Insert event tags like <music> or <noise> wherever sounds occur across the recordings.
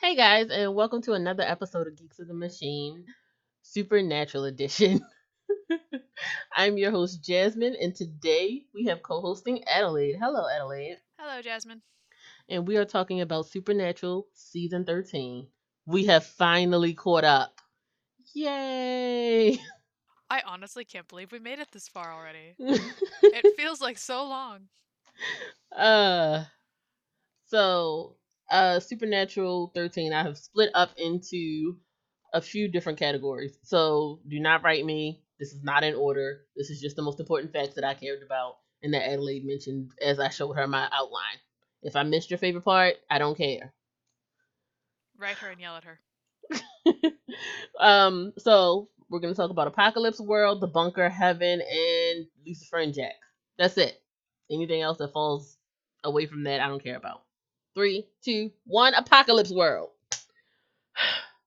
Hey guys, and welcome to another episode of Geeks of the Machine, Supernatural Edition. <laughs> I'm your host, Jasmine, and today we have co hosting Adelaide. Hello, Adelaide. Hello, Jasmine. And we are talking about Supernatural Season 13. We have finally caught up. Yay! I honestly can't believe we made it this far already. <laughs> It feels like so long. uh, so uh supernatural 13 i have split up into a few different categories. So do not write me. This is not in order. This is just the most important facts that i cared about and that adelaide mentioned as i showed her my outline. If i missed your favorite part i don't care. Write her and yell at her. <laughs> um so we're going to talk about apocalypse world the bunker heaven and lucifer and jack. That's it. Anything else that falls away from that i don't care about three, two, one, Apocalypse World. <sighs>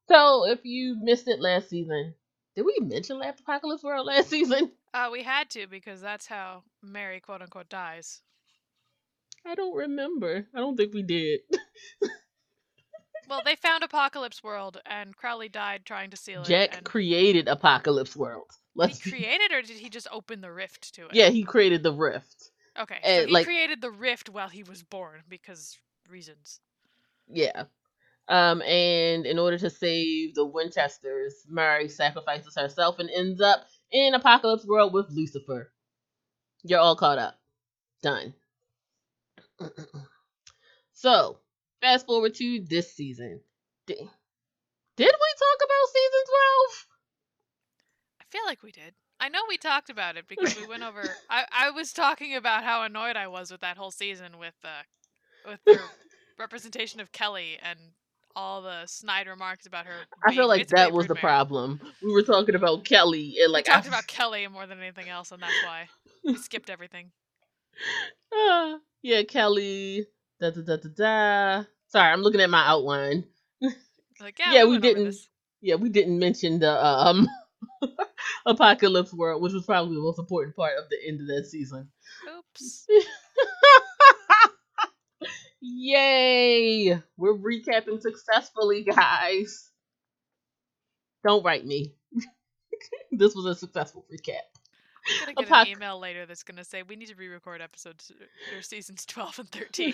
So, if you missed it last season, did we mention last Apocalypse World last season? <laughs> Uh, we had to because that's how Mary quote unquote dies. I don't remember. I don't think we did. <laughs> Well, they found Apocalypse World and Crowley died trying to seal it. Jack and created Apocalypse World. Let's he <laughs> created or did he just open the rift to it? Yeah, he created the rift. Okay. and, so he like- created the rift while he was born because reasons. Yeah. Um, and in order to save the Winchesters, Mary sacrifices herself and ends up in Apocalypse World with Lucifer. You're all caught up. Done. so, fast forward to this season. Did, did we talk about season 12? I feel like we did. I know we talked about it because we went over. I, I was talking about how annoyed I was with that whole season with uh, with <laughs> the representation of Kelly and all the snide remarks about her. I feel like that was the problem. We were talking about Kelly and like we talked I, about Kelly more than anything else, and that's why we <laughs> skipped everything. Ah, yeah, Kelly. Da da da da da. Sorry, I'm looking at my outline. Like, yeah, Yeah, we over didn't- Yeah, we didn't mention the um <laughs> Apocalypse World, which was probably the most important part of the end of that season. Oops. Yay! We're recapping successfully, guys. Don't write me. <laughs> this was a successful recap. I'm gonna get Apoc- an email later that's gonna say we need to re-record episodes or seasons twelve and thirteen.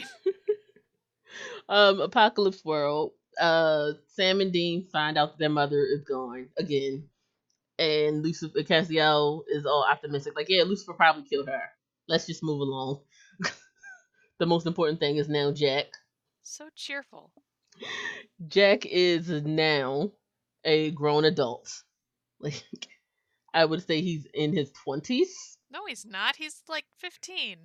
<laughs> um, Apocalypse World. Uh, Sam and Dean find out that their mother is gone again, and Lucifer Castiel is all optimistic, like, "Yeah, Lucifer probably killed her. Let's just move along." The most important thing is now Jack. so cheerful. Jack is now a grown adult. <laughs> Like, I would say he's in his twenties. No, he's not. He's like fifteen.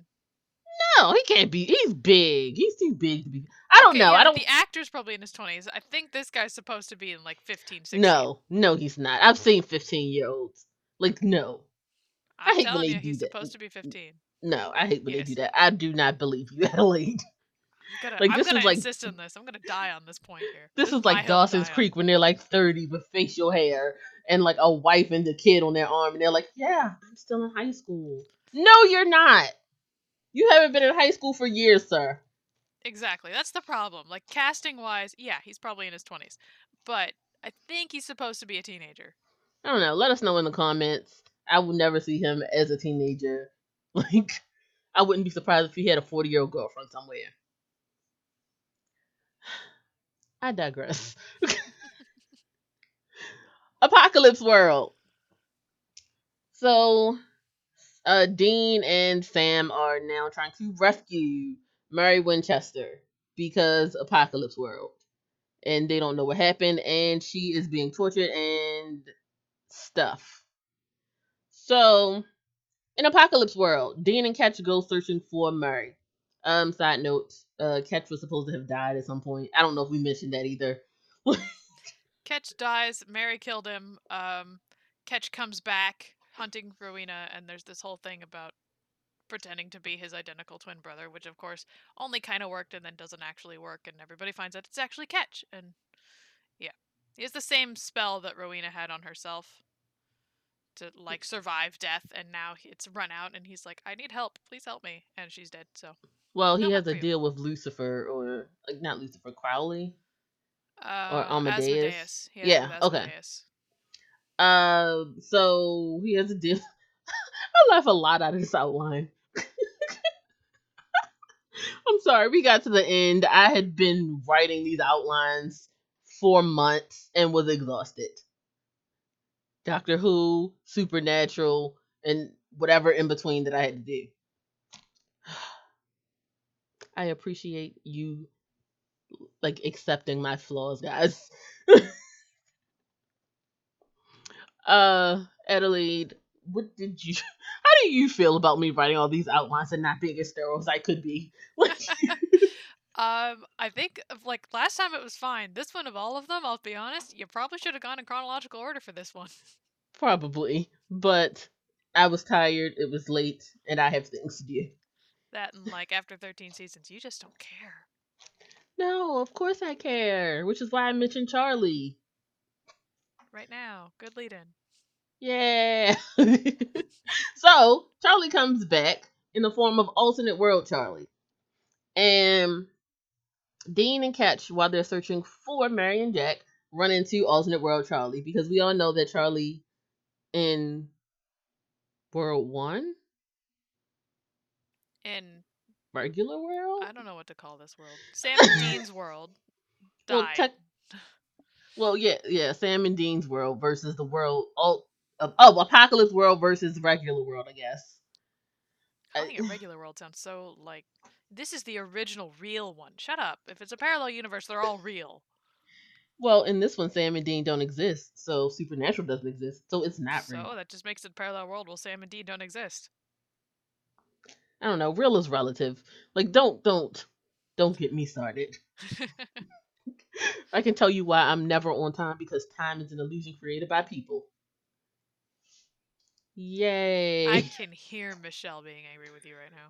No, he can't be. He's big. He's too big to be. I don't Okay, know. yeah, I don't. The actor's probably in his twenties. I think this guy's supposed to be in like 15, 16. No, no, he's not. I've seen fifteen year olds. Like, no, I I'm when telling they you, do he's that. supposed to be fifteen. No. I hate when Yes. they do that. I do not believe you, <laughs> Adelaide. I'm gonna, Like, I'm this gonna is like- insist on this. I'm gonna die on this point here. This is my like Dawson's. Creek when they're like thirty with facial hair and like a wife and the kid on their arm, and they're like, "Yeah, I'm still in high school." No, you're not. You haven't been in high school for years, sir. Exactly. That's the problem. Like casting wise, yeah, he's probably in his twenties, but I think he's supposed to be a teenager. I don't know. Let us know in the comments. I would never see him as a teenager. <laughs> Like, I wouldn't be surprised if he had a 40 year old girlfriend somewhere. I digress. <laughs> Apocalypse World. So, uh, Dean and Sam are now trying to rescue Mary Winchester because Apocalypse World. And they don't know what happened, and she is being tortured and stuff. So, in Apocalypse World, Dean and Ketch go searching for Murray. Um, side note, uh, Ketch was supposed to have died at some point. I don't know if we mentioned that either. <laughs> Ketch dies. Mary killed him. Um, Ketch comes back hunting Rowena, and there's this whole thing about pretending to be his identical twin brother, which of course only kind of worked and then doesn't actually work, and everybody finds out it's actually Ketch. And yeah, he has the same spell that Rowena had on herself to like survive death, and now it's run out, and he's like, "I need help, please help me," and she's dead. So Well, he No, has a deal with Lucifer, or like not Lucifer, Crowley. Uh, Amadeus? Asmodeus. Yeah, okay. Uh, so he has a deal. <laughs> I laugh a lot out of this outline. <laughs> I'm sorry, we got to the end. I had been writing these outlines for months and was exhausted. Doctor Who, Supernatural, and whatever in between that I had to do. <sighs> I appreciate you like accepting my flaws, guys. <laughs> uh Adelaide, what did you <laughs> how do you feel about me writing all these outlines and not being as thorough as I could be? <laughs> Um, I think like last time it was fine. This one of all of them, I'll be honest, you probably should have gone in chronological order for this one. <laughs> Probably. But I was tired, it was late, and I have things to do. That and like after 13 seasons, you just don't care. No, of course I care. Which is why I mentioned Charlie. Right now, good lead in. Yeah. <laughs> so Charlie comes back in the form of alternate world Charlie. And Dean and Ketch, while they're searching for Mary and Jack, run into alternate world Charlie because we all know that Charlie in World One, In regular world. I don't know what to call this world. Sam and Dean's <laughs> world died. Well, tech- <laughs> Well, yeah, yeah. Sam and Dean's world versus the world. Oh, oh, apocalypse world versus regular world. I guess. Calling I- it <laughs> regular world sounds so like this is the original real one. Shut up. If it's a parallel universe, they're all real. Well, in this one, Sam and Dean don't exist, so Supernatural doesn't exist, so it's not so real. So that just makes it a parallel world. Well, Sam and Dean don't exist. I don't know. Real is relative. Like, don't, don't, don't get me started. <laughs> <laughs> I can tell you why I'm never on time because time is an illusion created by people. Yay! I <laughs> can hear Michelle being angry with you right now.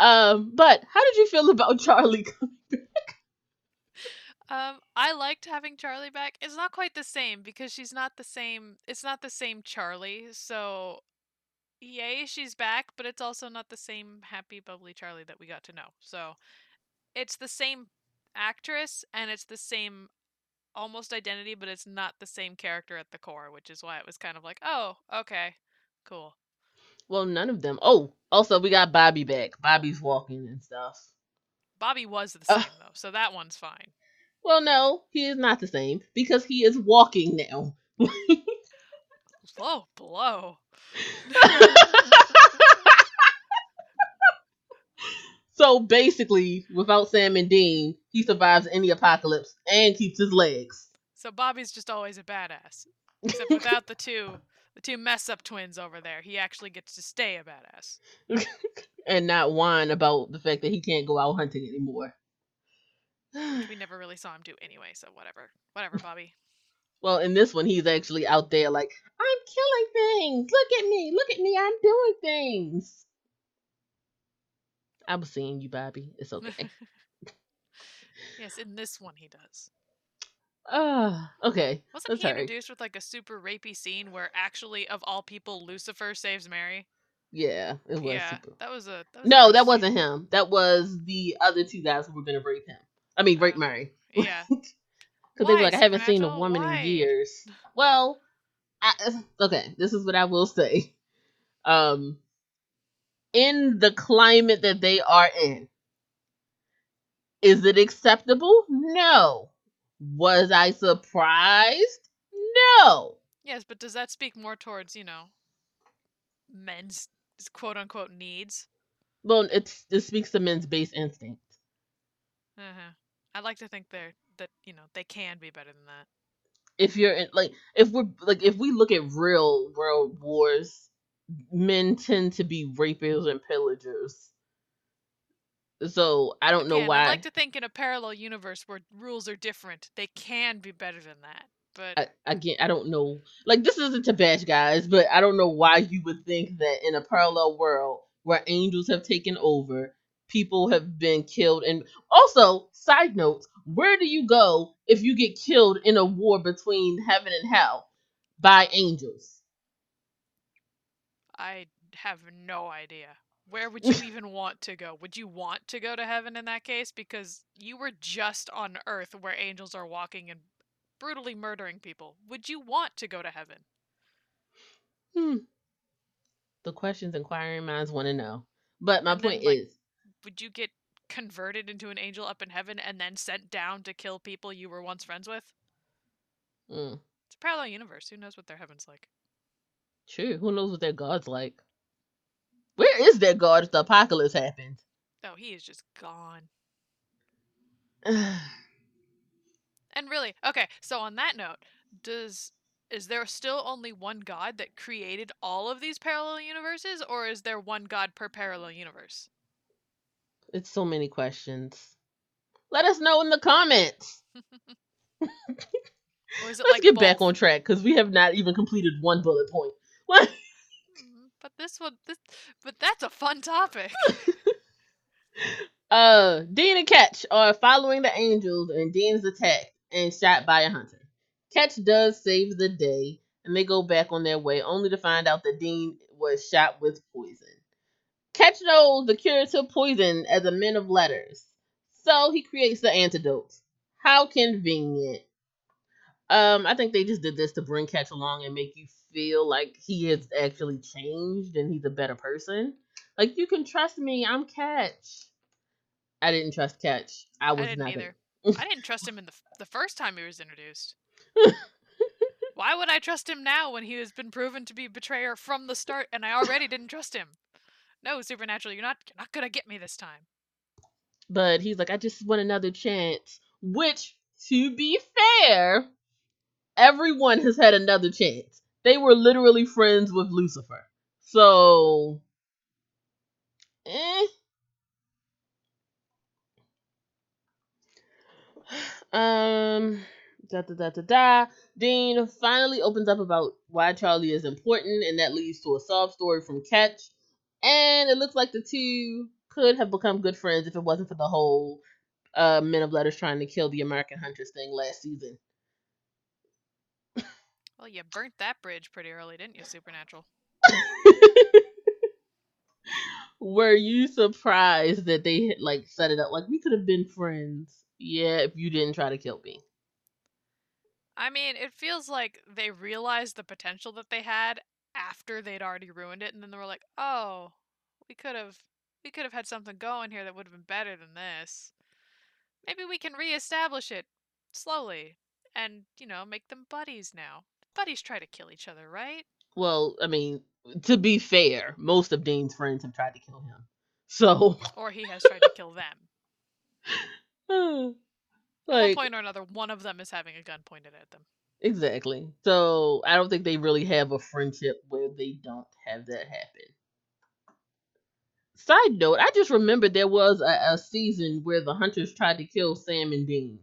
um, but how did you feel about Charlie? Coming <laughs> back? Um, I liked having Charlie back. It's not quite the same because she's not the same. It's not the same Charlie. So, yay, she's back, but it's also not the same happy, bubbly Charlie that we got to know. So, it's the same actress and it's the same almost identity, but it's not the same character at the core, which is why it was kind of like, oh, okay, cool. well, none of them. Oh, also we got Bobby back. Bobby's walking and stuff. Bobby was the same though, so that one's fine. Well, no, he is not the same because he is walking now. Low blow. <laughs> so basically, without Sam and Dean, he survives any apocalypse and keeps his legs. So Bobby's just always a badass. Except without the two the two mess up twins over there, he actually gets to stay a badass. <laughs> and not whine about the fact that he can't go out hunting anymore. <sighs> We never really saw him do anyway, so whatever. Whatever, Bobby. well, in this one, he's actually out there like, I'm killing things. Look at me. Look at me. I'm doing things. I was seeing you, Bobby. It's okay. <laughs> yes, in this one he does. Ah, okay. Wasn't That's he introduced with like a super rapey scene where actually of all people Lucifer saves Mary? Yeah, it was yeah, super. that was a that was No, gross that scene. wasn't him. That was the other two guys who were gonna rape him. I mean, rape Oh. Mary. Yeah. <laughs> Because they were like, I haven't seen a woman Why? in years. Well, I, <laughs> okay, this is what I will say. Um, in the climate that they are in, is it acceptable? No. Was I surprised? No. Yes, but does that speak more towards, you know, men's quote unquote needs? Well, it's it speaks to men's base instinct. Uh-huh. I like to think they're that, you know, they can be better than that. if you're in like if we're like if we look at real world wars men tend to be rapers and pillagers so i don't know Again, why I'd like to think in a parallel universe where rules are different, they can be better than that. But I, again i don't know like this isn't to bash guys but i don't know why you would think that in a parallel world where angels have taken over people have been killed and also side notes where do you go if you get killed in a war between heaven and hell by angels I have no idea. Where would you <laughs> even want to go? Would you want to go to heaven in that case? Because you were just on earth where angels are walking and brutally murdering people. Would you want to go to heaven? Hmm. The questions inquiring minds want to know. But my And then, point like, is, Would you get converted into an angel up in heaven and then sent down to kill people you were once friends with? mm, It's a parallel universe. Who knows what their heaven's like? true. Who knows what their god's like? Where is their god if the apocalypse happens? Oh, he is just gone. <sighs> And really, okay, so on that note, does is there still only one god that created all of these parallel universes or is there one god per parallel universe? it's so many questions. Let us know in the comments. <laughs> Or is it Let's like get back on track because we have not even completed one bullet point. <laughs> This one this but that's a fun topic. <laughs> Uh, Dean and Ketch are following the angels, and Dean's attacked and shot by a hunter. Ketch does save the day, and they go back on their way, only to find out that Dean was shot with poison. Ketch knows the cure to poison as a man of letters, so he creates the antidote. How convenient. Um, I think they just did this to bring Ketch along and make you feel like he has actually changed and he's a better person. Like you can trust me, I'm Ketch. I didn't trust Ketch. I I was didn't not. either. <laughs> I didn't trust him in the the first time he was introduced. <laughs> Why would I trust him now when he has been proven to be a betrayer from the start and I already didn't trust him? No, supernatural, you're not you're not gonna get me this time. But he's like, I just want another chance. Which, to be fair, everyone has had another chance. They were literally friends with Lucifer. So, eh. Um, da da da da da. Dean finally opens up about why Charlie is important, and that leads to a sob story from Ketch. And it looks like the two could have become good friends if it wasn't for the whole uh, Men of Letters trying to kill the American Hunters thing last season. Well, you burnt that bridge pretty early, didn't you, Supernatural? <laughs> Were you surprised that they had, like set it up like we could have been friends? Yeah, if you didn't try to kill me. I mean, it feels like they realized the potential that they had after they'd already ruined it, and then they were like, "Oh, we could have, we could have had something going here that would have been better than this. Maybe we can reestablish it slowly, and you know, make them buddies now. Buddies try to kill each other, right? Well, I mean, to be fair, most of Dean's friends have tried to kill him. So, <laughs> Or he has tried to kill them. <sighs> At like, one point or another, one of them is having a gun pointed at them. exactly. So, I don't think they really have a friendship where they don't have that happen. Side note, I just remembered there was a, a season where the hunters tried to kill Sam and Dean.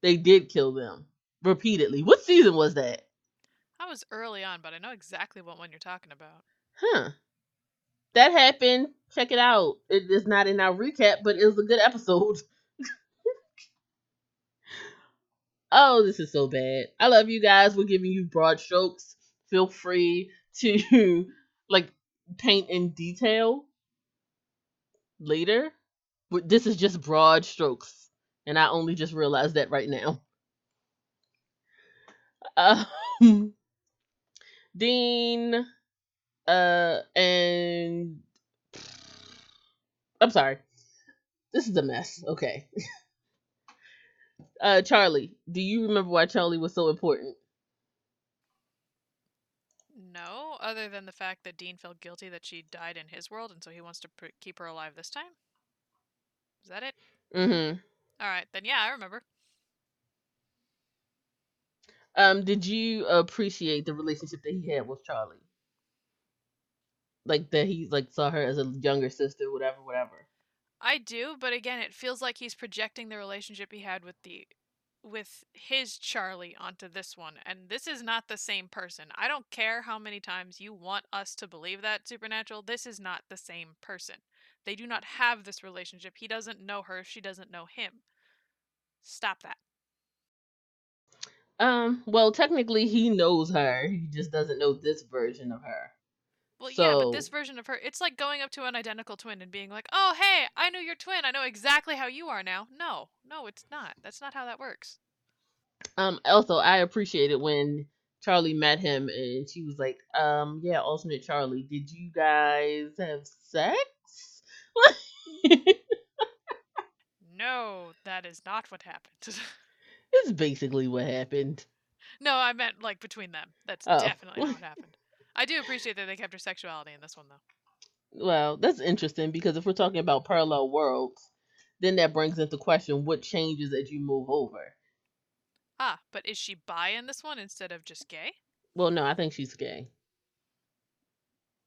They did kill them repeatedly. What season was that? I was early on, but I know exactly what one you're talking about. Huh. That happened. Check it out. It is not in our recap, but it was a good episode. <laughs> oh, this is so bad. I love you guys. We're giving you broad strokes. Feel free to <laughs> like paint in detail later. But this is just broad strokes. And I only just realized that right now. <laughs> Um, Dean uh and I'm sorry. This is a mess. Okay. <laughs> uh Charlie, do you remember why Charlie was so important? No, other than the fact that Dean felt guilty that she died in his world, and so he wants to pr- keep her alive this time. Is that it? Mm Mhm. All right, then yeah, I remember. Um did you appreciate the relationship that he had with Charlie? Like that he like saw her as a younger sister, whatever, whatever. I do, but again, it feels like he's projecting the relationship he had with the with his Charlie onto this one, and this is not the same person. I don't care how many times you want us to believe that supernatural. This is not the same person. They do not have this relationship. He doesn't know her. She doesn't know him. Stop that. Um, well technically he knows her. He just doesn't know this version of her. Well, yeah, but this version of her, it's like going up to an identical twin and being like, "Oh, hey, I knew your twin. I know exactly how you are now." No, no, it's not. That's not how that works. Um, also, I appreciated when Charlie met him and she was like, um, yeah, alternate Charlie, did you guys have sex? <laughs> No, that is not what happened. <laughs> it's basically what happened. no, I meant like between them. That's Oh. definitely what <laughs> happened. I do appreciate that they kept her sexuality in this one, though. Well, that's interesting because if we're talking about parallel worlds, then that brings into question what changes as you move over. Ah, but is she bi in this one instead of just gay? Well, no, I think she's gay.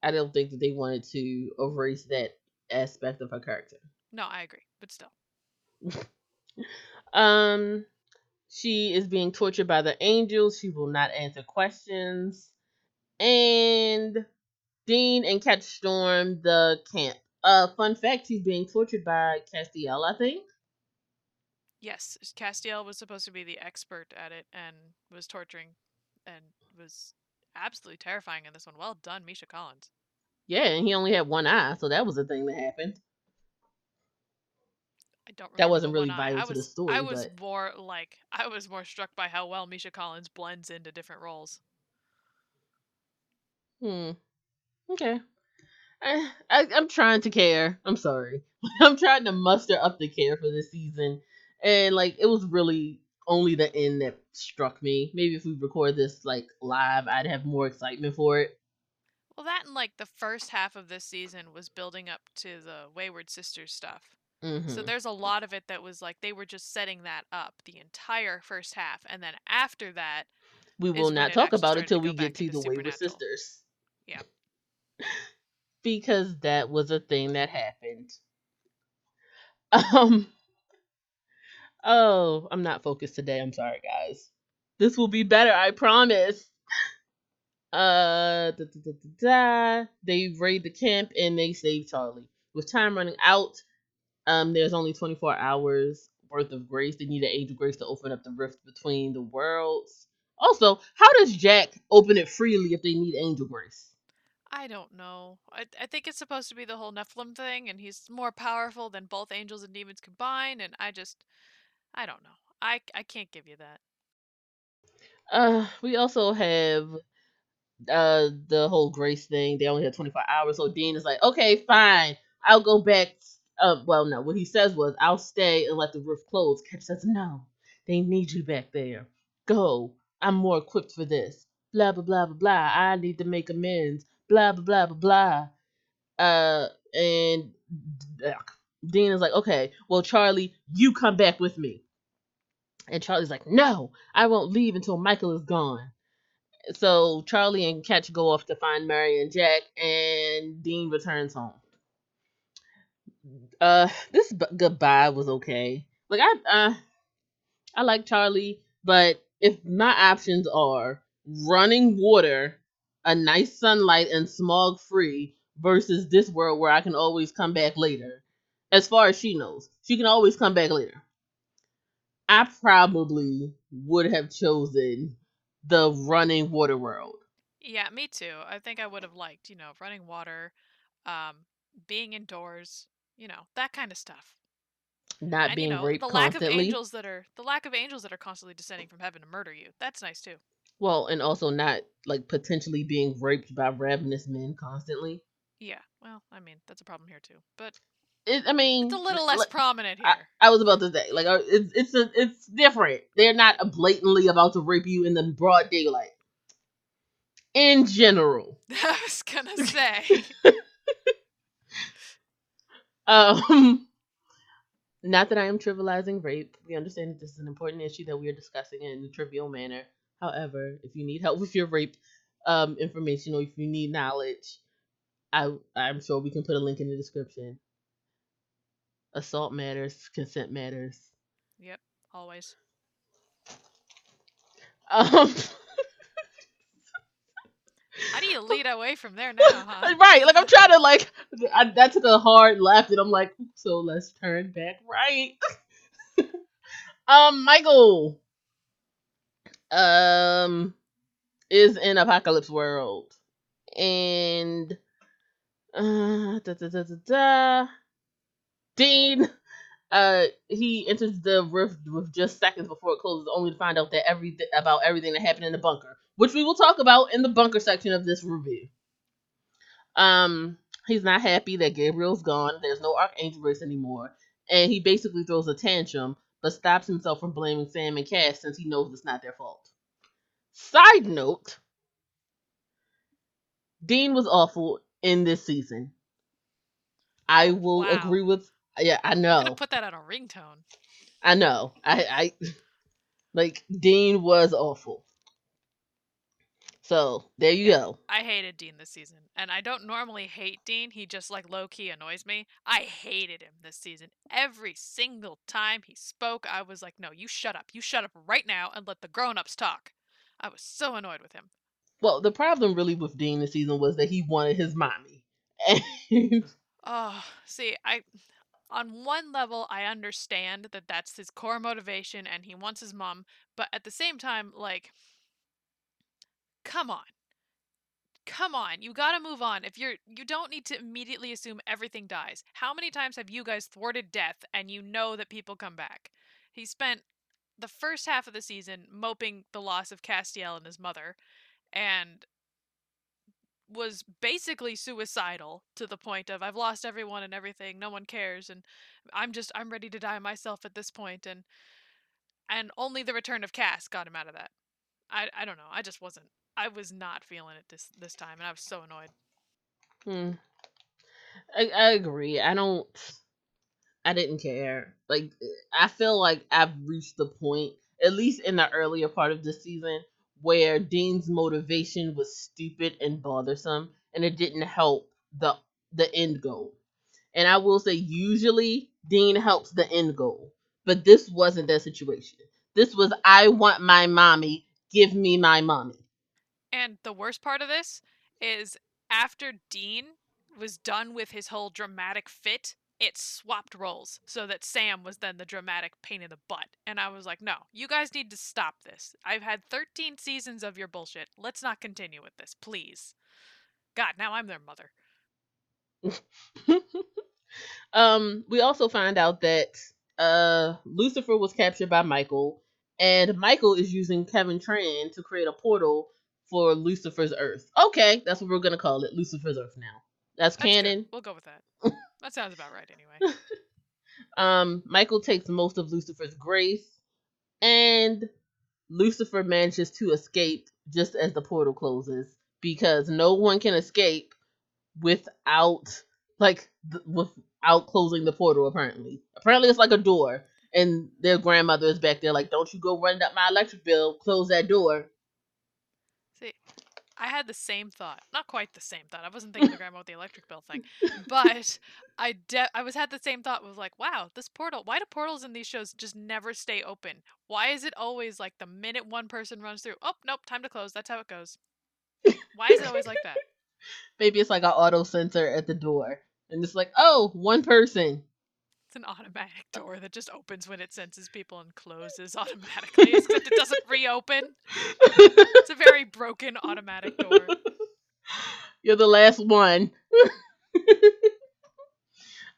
I don't think that they wanted to erase that aspect of her character. No, I agree, but still. <laughs> Um, she is being tortured by the angels. She will not answer questions. And Dean and Ketch storm the camp. Uh, fun fact: he's being tortured by Castiel, I think. Yes, Castiel was supposed to be the expert at it and was torturing and was absolutely terrifying in this one. Well done, Misha Collins. Yeah, and he only had one eye, so that was a thing that happened. I don't. That wasn't really vital to the story, I was but- more like I was more struck by how well Misha Collins blends into different roles. Hmm. Okay. I, I I'm trying to care. I'm sorry. <laughs> I'm trying to muster up the care for this season, and like it was really only the end that struck me. Maybe if we record this like live, I'd have more excitement for it. Well, that and like the first half of this season was building up to the Wayward Sisters stuff. Hmm So there's a lot of it that was like they were just setting that up the entire first half, and then after that, we will not talk about it till we get to the Wayward Sisters. Yeah. <laughs> because that was a thing that happened. Um. Oh, I'm not focused today. I'm sorry, guys. This will be better, I promise. Uh, da, da, da, da, da. they raid the camp and they save Charlie. With time running out, um, there's only 24 hours worth of grace. They need an angel grace to open up the rift between the worlds. Also, how does Jack open it freely if they need angel grace? I don't know. I I think it's supposed to be the whole Nephilim thing, and he's more powerful than both angels and demons combined, and I just, I don't know. I I can't give you that. Uh, we also have uh the whole grace thing. They only had 24 hours, so Dean is like, okay, fine, I'll go back. Uh, well, no, what he says was, I'll stay and let the roof close. Ketch says, no, they need you back there. Go, I'm more equipped for this. Blah blah blah blah blah. I need to make amends. Blah blah blah blah blah. Uh, and ugh. Dean is like, okay, well, Charlie, you come back with me. And Charlie's like, no, I won't leave until Michael is gone. So Charlie and Ketch go off to find Mary and Jack, and Dean returns home. Uh, this b- goodbye was okay. Like I, uh, I like Charlie, but if my options are running water, a nice sunlight, and smog free versus this world where I can always come back later, as far as she knows, she can always come back later. I probably would have chosen the running water world. Yeah, me too. I think I would have liked, you know, running water, um, being indoors, you know, that kind of stuff. Not and being you know, raped the lack of angels that are the lack of angels that are constantly descending from heaven to murder you. That's nice too. Well, and also not like potentially being raped by ravenous men constantly. Yeah. Well, I mean, that's a problem here too. But It, I mean, it's a little less like, prominent here. I, I was about to say, like, uh, it's it's a, it's different. They're not blatantly about to rape you in the broad daylight. In general, <laughs> I was gonna <laughs> say. <laughs> um, <laughs> not that I am trivializing rape. We understand that this is an important issue that we are discussing in a trivial manner. However, if you need help <laughs> with your rape um information or if you need knowledge, I I'm sure we can put a link in the description. Assault matters, consent matters. yep. Always. <laughs> Um, How do you <laughs> lead away from there now, huh? right, like I'm trying to like I, that took a hard left, and I'm like, so let's turn back right. <laughs> um, Michael, um, is in Apocalypse World, and uh, da, da, da, da, da. Dean uh he enters the rift with just seconds before it closes, only to find out that every about everything that happened in the bunker, which we will talk about in the bunker section of this review. Um, he's not happy that Gabriel's gone. There's no Archangel race anymore, and he basically throws a tantrum, but stops himself from blaming Sam and Cass since he knows it's not their fault. Side note: Dean was awful in this season. I will Wow. agree with. Yeah, I know. put that on a ringtone. I know. I, I <laughs> like Dean was awful. So there you go. I hated Dean this season, and I don't normally hate Dean. He just like low key annoys me. I hated him this season. Every single time he spoke, I was like, "No, you shut up. You shut up right now and let the grown-ups talk." I was so annoyed with him. Well, the problem really with Dean this season was that he wanted his mommy. <laughs> Oh, see, I on one level I understand that that's his core motivation and he wants his mom, but at the same time like come on. Come on, you got to move on. If you're you don't need to immediately assume everything dies. How many times have you guys thwarted death and you know that people come back? He spent the first half of the season moping the loss of Castiel and his mother and was basically suicidal to the point of I've lost everyone and everything, no one cares and I'm just I'm ready to die myself at this point and and only the return of Cass got him out of that. I I don't know. I just wasn't I was not feeling it this this time and I was so annoyed. Hmm. I, I agree. I don't. I didn't care. Like I feel like I've reached the point, at least in the earlier part of the season, where Dean's motivation was stupid and bothersome, and it didn't help the the end goal. And I will say, usually Dean helps the end goal, but this wasn't that situation. This was I want my mommy, give me my mommy. And the worst part of this is after Dean was done with his whole dramatic fit, it swapped roles so that Sam was then the dramatic pain in the butt. And I was like, no, you guys need to stop this. I've had 13 seasons of your bullshit. Let's not continue with this, please. God, now I'm their mother. <laughs> um, we also find out that uh Lucifer was captured by Michael, and Michael is using Kevin Tran to create a portal for Lucifer's Earth. Okay, that's what we're gonna call it, Lucifer's Earth now. That's That's good. canon. We'll go with that. <laughs> that sounds about right anyway. <laughs> Um, Michael takes most of Lucifer's grace, and Lucifer manages to escape just as the portal closes because no one can escape without like th- without closing the portal. Apparently, apparently it's like a door, and their grandmother is back there like, "Don't you go running up my electric bill? Close that door." I had the same thought. Not quite the same thought. I wasn't thinking the <laughs> grandma with the electric bill thing, but I de- I was had the same thought. Was like, wow, this portal. Why do portals in these shows just never stay open? Why is it always like the minute one person runs through? Oh, nope, time to close. That's how it goes. Why is it always like that? <laughs> Maybe it's like an auto sensor at the door, and it's like, "Oh, one person." It's an automatic door that just opens when it senses people and closes automatically, except it doesn't <laughs> reopen. It's a very broken automatic door. You're the last one. <laughs>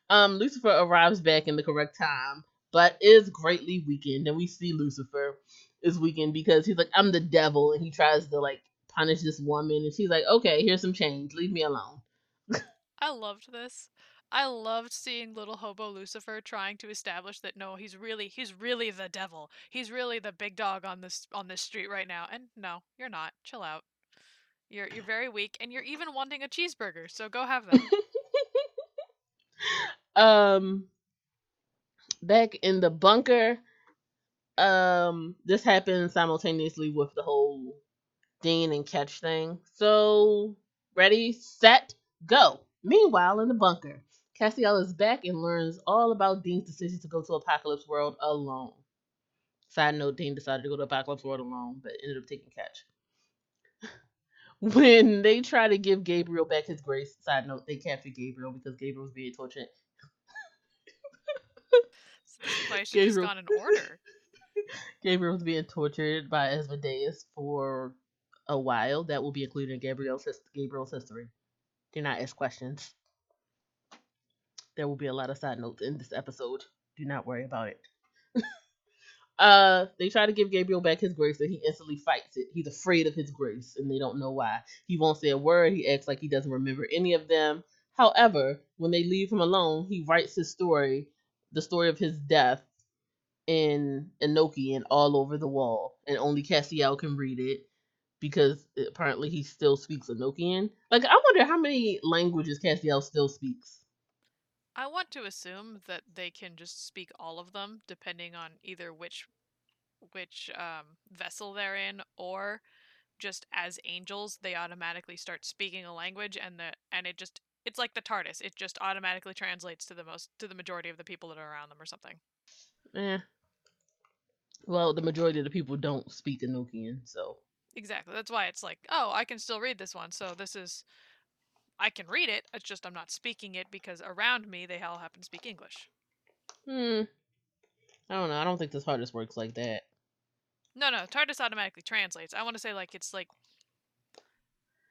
um, Lucifer arrives back in the correct time, but is greatly weakened, and we see Lucifer is weakened because he's like, "I'm the devil," and he tries to like punish this woman, and she's like, "Okay, here's some change. Leave me alone." I loved this. I loved seeing little hobo Lucifer trying to establish that no, he's really he's really the devil. He's really the big dog on this on this street right now. And no, you're not. Chill out. You're you're very weak and you're even wanting a cheeseburger. So go have that. <laughs> um, back in the bunker, um, this happens simultaneously with the whole Dean and Ketch thing. So, ready, set, go. Meanwhile, in the bunker, Castiel is back and learns all about Dean's decision to go to Apocalypse World alone. Side note, Dean decided to go to Apocalypse World alone, but ended up taking Ketch. <laughs> when they try to give Gabriel back his grace, side note, they captured Gabriel because Gabriel was being tortured. So this place just Gabriel. gone in order. <laughs> Gabriel was being tortured by Asmodeus for a while. That will be included in Gabriel's Gabriel's history. Do not ask questions. There will be a lot of side notes in this episode. Do not worry about it. <laughs> uh, they try to give Gabriel back his grace, and he instantly fights it. He's afraid of his grace, and they don't know why. He won't say a word. He acts like he doesn't remember any of them. However, when they leave him alone, he writes his story, the story of his death, in Enochian all over the wall, and only Castiel can read it because apparently he still speaks Enochian. Like, I wonder how many languages Castiel still speaks. I want to assume that they can just speak all of them, depending on either which which um, vessel they're in, or just as angels, they automatically start speaking a language, and the and it just it's like the TARDIS. It just automatically translates to the most to the majority of the people that are around them, or something. Yeah. Well, the majority of the people don't speak Enochian, so Exactly. That's why it's like, oh, I can still read this one. So this is, I can read it. It's just I'm not speaking it because around me they all happen to speak English. hmm. I don't know. I don't think this TARDIS works like that. No, no, TARDIS automatically translates. I want to say like it's like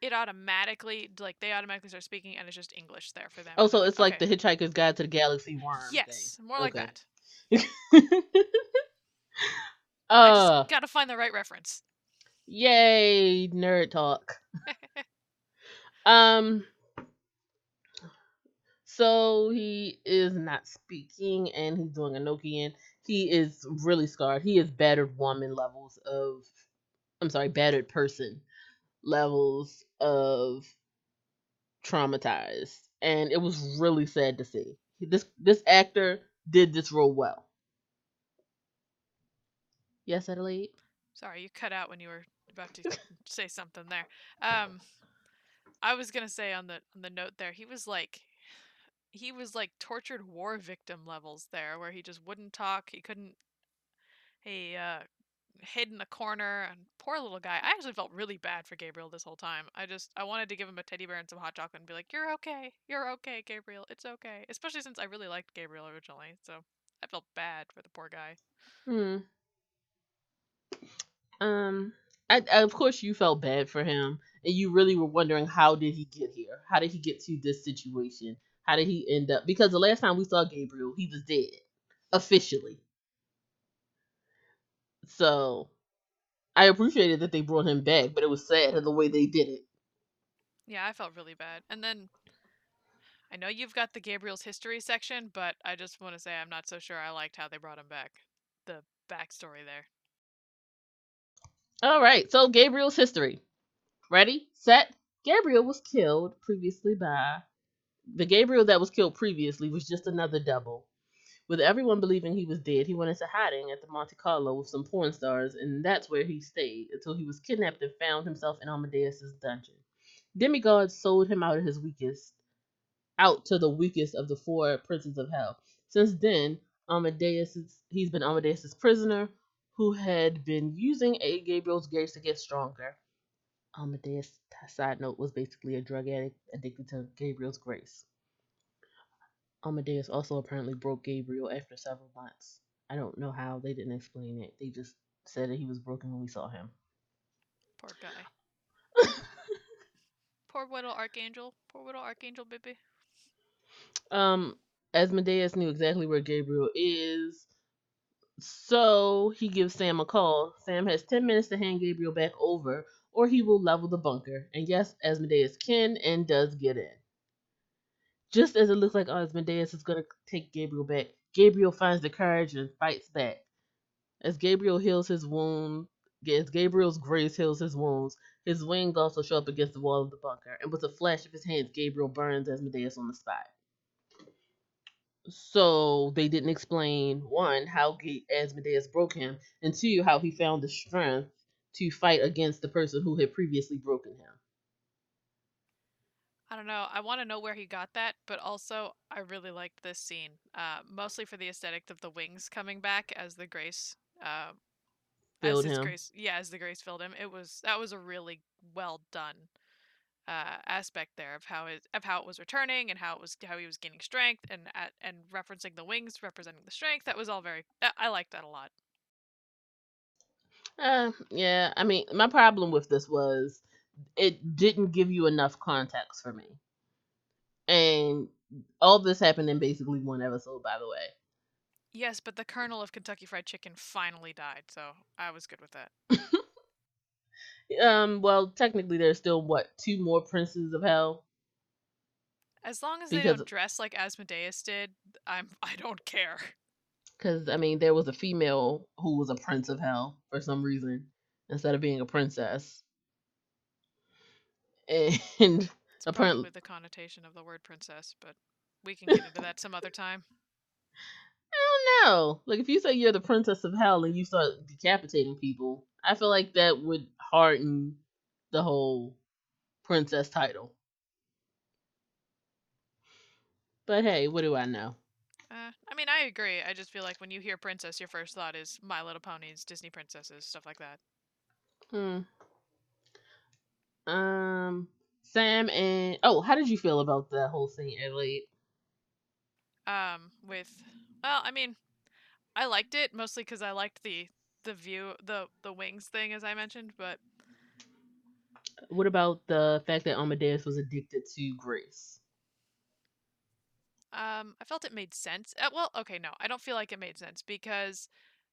it automatically like they automatically start speaking and it's just English there for them. Oh, so it's like okay. the Hitchhiker's Guide to the Galaxy worm. yes, more like Okay. that. <laughs> uh, just gotta find the right reference. yay, nerd talk. <laughs> Um, so he is not speaking and he's doing Enochian. He is really scarred. He is battered woman levels of, I'm sorry, battered person levels of traumatized. And it was really sad to see. This this actor did this role well. Yes, Adelaide? Sorry, you cut out when you were about to say something there. Um, I was gonna say on the on the note there, he was like, he was like tortured war victim levels there, where he just wouldn't talk. He couldn't. He uh, hid in a corner, and poor little guy. I actually felt really bad for Gabriel this whole time. I just I wanted to give him a teddy bear and some hot chocolate and be like, "You're okay, you're okay, Gabriel. It's okay." Especially since I really liked Gabriel originally, so I felt bad for the poor guy. Hmm. Um, I, I, of course you felt bad for him, and you really were wondering how did he get here? How did he get to this situation? How did he end up? Because the last time we saw Gabriel, he was dead, officially. So, I appreciated that they brought him back, but it was sad the way they did it. Yeah, I felt really bad. And then I know you've got the Gabriel's history section, but I just want to say I'm not so sure I liked how they brought him back. The backstory there. All right, so Gabriel's history. Ready, set. Gabriel was killed previously by the Gabriel that was killed previously was just another double. With everyone believing he was dead, he went into hiding at the Monte Carlo with some porn stars, and that's where he stayed until he was kidnapped and found himself in Amadeus's dungeon. Demigods sold him out of his weakest, out to the weakest of the four princes of hell. Since then, Amadeus he's been Amadeus's prisoner, who had been using a Gabriel's gaze to get stronger. Amadeus, side note, was basically a drug addict addicted to Gabriel's grace. Amadeus also apparently broke Gabriel after several months. I don't know how, they didn't explain it. They just said that he was broken when we saw him. Poor guy. <laughs> Poor little archangel. Poor little archangel baby. um, Asmodeus knew exactly where Gabriel is, so he gives Sam a call. Sam has 10 minutes to hand Gabriel back over, or he will level the bunker. And yes, Asmodeus can and does get in. Just as it looks like Asmodeus is going to take Gabriel back, Gabriel finds the courage and fights back. As Gabriel heals his wound, as Gabriel's grace heals his wounds, his wings also show up against the wall of the bunker, and with a flash of his hands, Gabriel burns Asmodeus on the spot. So they didn't explain one how Asmodeus broke him, and two how he found the strength to fight against the person who had previously broken him. I don't know. I want to know where he got that, but also I really liked this scene. Uh, mostly for the aesthetic of the wings coming back as the grace. Uh, Filled as him. grace, yeah, as the grace filled him. It was that was a really well done uh, aspect there of how it of how it was returning and how it was how he was gaining strength and at, and referencing the wings representing the strength. That was all very. I- I liked that a lot. Uh, yeah, I mean, my problem with this was it didn't give you enough context for me. And all this happened in basically one episode, by the way. Yes, but the colonel of Kentucky Fried Chicken finally died, so I was good with that. <laughs> Um, well, technically, there's still what two more princes of hell. As long as they Because- don't dress like Asmodeus did, I'm I don't care. Because I mean, there was a female who was a prince of hell for some reason instead of being a princess, <laughs> and It's Apparently- the connotation of the word princess, but we can get into that some other time. <laughs> I don't know. Like if you say you're the princess of hell and you start decapitating people, I feel like that would harden the whole princess title. But hey, what do I know? Uh, I mean, I agree. I just feel like when you hear princess, your first thought is My Little Ponies, Disney princesses, stuff like that. Hmm. Um, Sam and oh, how did you feel about the whole scene, Adelaide? Um, with well, I mean, I liked it mostly because I liked the the view, the the wings thing, as I mentioned. But What about the fact that Asmodeus was addicted to Grace? Um, I felt it made sense. Uh, well, okay, no, I don't feel like it made sense because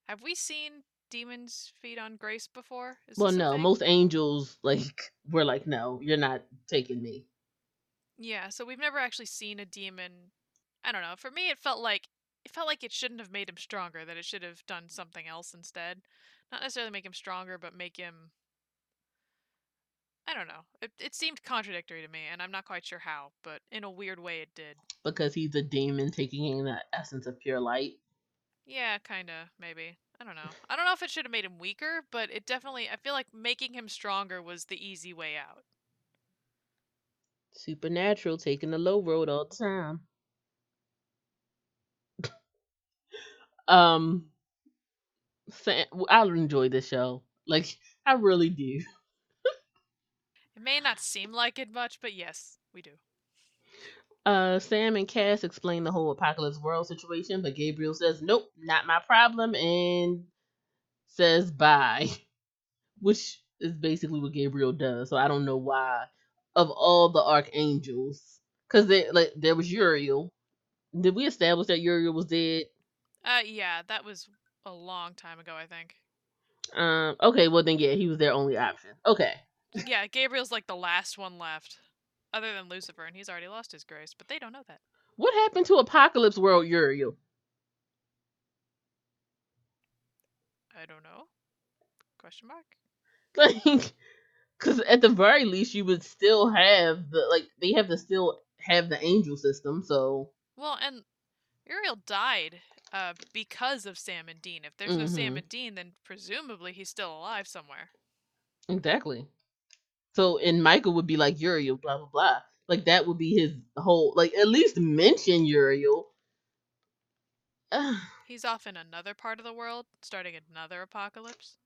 have we seen demons feed on Grace before? Is Well, no, thing? most angels <laughs> like were like, no, you're not taking me. Yeah, so we've never actually seen a demon. I don't know. For me, it felt like it felt like it shouldn't have made him stronger. That it should have done something else instead. Not necessarily make him stronger, but make him. I don't know. It it seemed contradictory to me, and I'm not quite sure how, but in a weird way, it did. because he's a demon taking in the essence of pure light. Yeah, kinda, maybe. I don't know. I don't know if it should have made him weaker, but it definitely. I feel like making him stronger was the easy way out. Supernatural taking the low road all the time. <laughs> um, Sam, I'll enjoy this show. Like <laughs> I really do. It may not seem like it much, but yes, we do. Uh, Sam and Cass explain the whole apocalypse world situation, but Gabriel says, "Nope, not my problem," and says bye, <laughs> which is basically what Gabriel does. So I don't know why, of all the archangels, because they like there was Uriel. Did we establish that Uriel was dead? Uh, yeah, that was a long time ago, I think. Um. Okay. Well, then yeah, he was their only option. Okay. Yeah, Gabriel's like the last one left, other than Lucifer, and he's already lost his grace, but they don't know that. What happened to Apocalypse World Uriel? I don't know. Question mark. <laughs> Like, because at the very least, you would still have the like they have to still have the angel system. So Well, and Uriel died uh, because of Sam and Dean. If there's no Sam Mhm. and Dean, then presumably he's still alive somewhere. exactly. So and Michael would be like Uriel, blah blah blah. Like that would be his whole like at least mention Uriel. Ugh, <sighs> He's off in another part of the world, starting another apocalypse.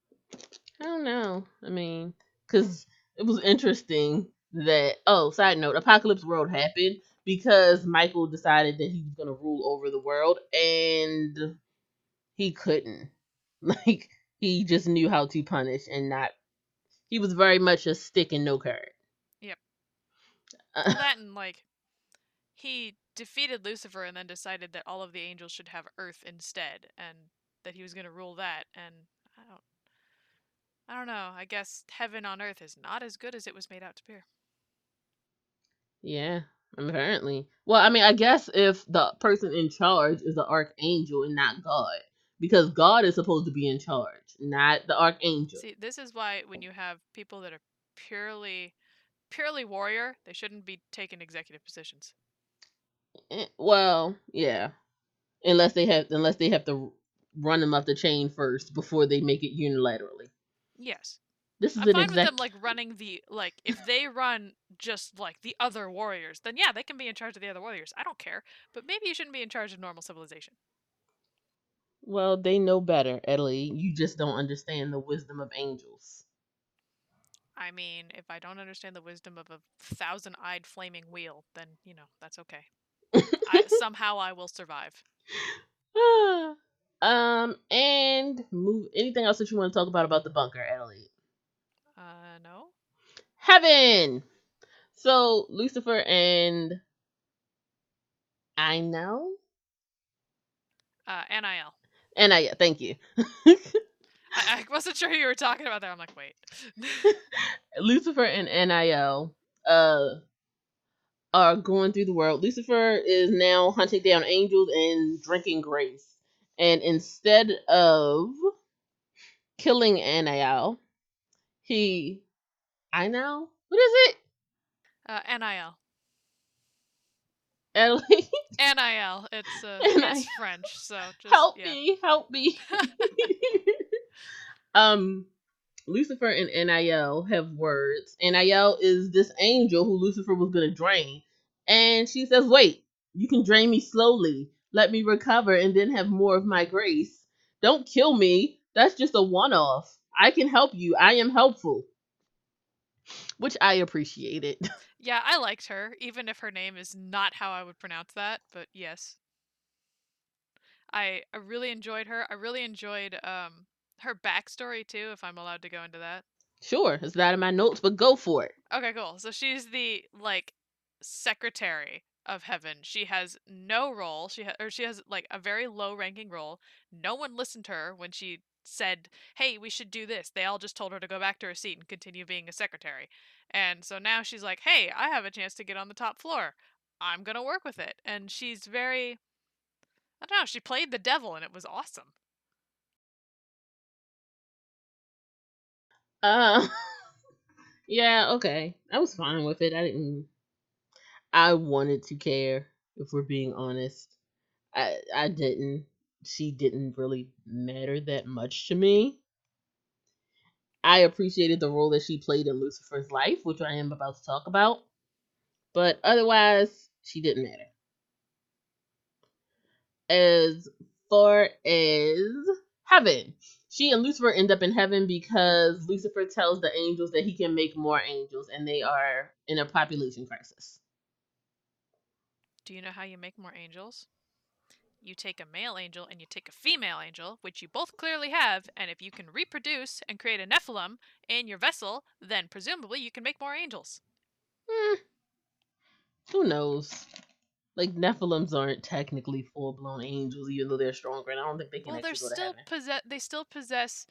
I don't know. I mean, because it was interesting that oh, side note, Apocalypse World happened because Michael decided that he was gonna rule over the world and he couldn't. <laughs> Like he just knew how to punish and not. He was very much a stick and no carrot. Yep. Uh, <laughs> that and like he defeated Lucifer and then decided that all of the angels should have Earth instead, and that he was going to rule that. And I don't, I don't know. I guess heaven on earth is not as good as it was made out to be. yeah, apparently. Well, I mean, I guess if the person in charge is the archangel and not God, because God is supposed to be in charge, not the archangel. See, this is why when you have people that are purely, purely warrior, they shouldn't be taking executive positions. Eh, Well, yeah. Unless they have unless they have to run them up the chain first before they make it unilaterally. Yes, This is I'm an fine exec with them like running the like if they run just like the other warriors, then yeah, they can be in charge of the other warriors. I don't care, but maybe you shouldn't be in charge of normal civilization. Well, they know better, Italy. You just don't understand the wisdom of angels. I mean, if I don't understand the wisdom of a thousand-eyed flaming wheel, then you know that's okay. I, <laughs> somehow I will survive. <sighs> Um, and move anything else that you want to talk about about the bunker, Adelaide? Uh, no. Heaven. So Lucifer and I know. Uh, NIL. And I thank you. I, I wasn't sure who you were talking about there. I'm like, wait. <laughs> Lucifer and NIL uh are going through the world. Lucifer is now hunting down angels and drinking grace. And instead of killing NIL, he I know. What is it? uh, NIL. Adelaide, <laughs> NIL. It's uh, it's French, so just help yeah. me, help me. <laughs> um Lucifer and NIL have words. NIL is this angel who Lucifer was gonna drain. And she says, Wait, you can drain me slowly. Let me recover and then have more of my grace. Don't kill me. That's just a one off. I can help you. I am helpful. Which I appreciated. <laughs> Yeah, I liked her, even if her name is not how I would pronounce that. But yes, I I really enjoyed her. I really enjoyed um her backstory too. If I'm allowed to go into that. Sure, it's not in my notes, but go for it. Okay, cool. So she's the like secretary of heaven. She has no role. She ha- or she has like a very low ranking role. No one listened to her when she said, "Hey, we should do this." They all just told her to go back to her seat and continue being a secretary. And so now she's like, "Hey, I have a chance to get on the top floor. I'm going to work with it." And she's very I don't know, she played the devil and it was awesome. Uh <laughs> Yeah, okay. I was fine with it. I didn't I wanted to care, if we're being honest. I I didn't. She didn't really matter that much to me. I appreciated the role that she played in Lucifer's life, which I am about to talk about. But otherwise, she didn't matter. As far as heaven, she and Lucifer end up in heaven because Lucifer tells the angels that he can make more angels and they are in a population crisis. Do you know how you make more angels? You take a male angel and you take a female angel, which you both clearly have, and if you can reproduce and create a Nephilim in your vessel, then presumably you can make more angels. Hmm. Who knows? Like Nephilims aren't technically full blown angels, even though they're stronger, and I don't think they can Well, they're actually go to still possess they still possess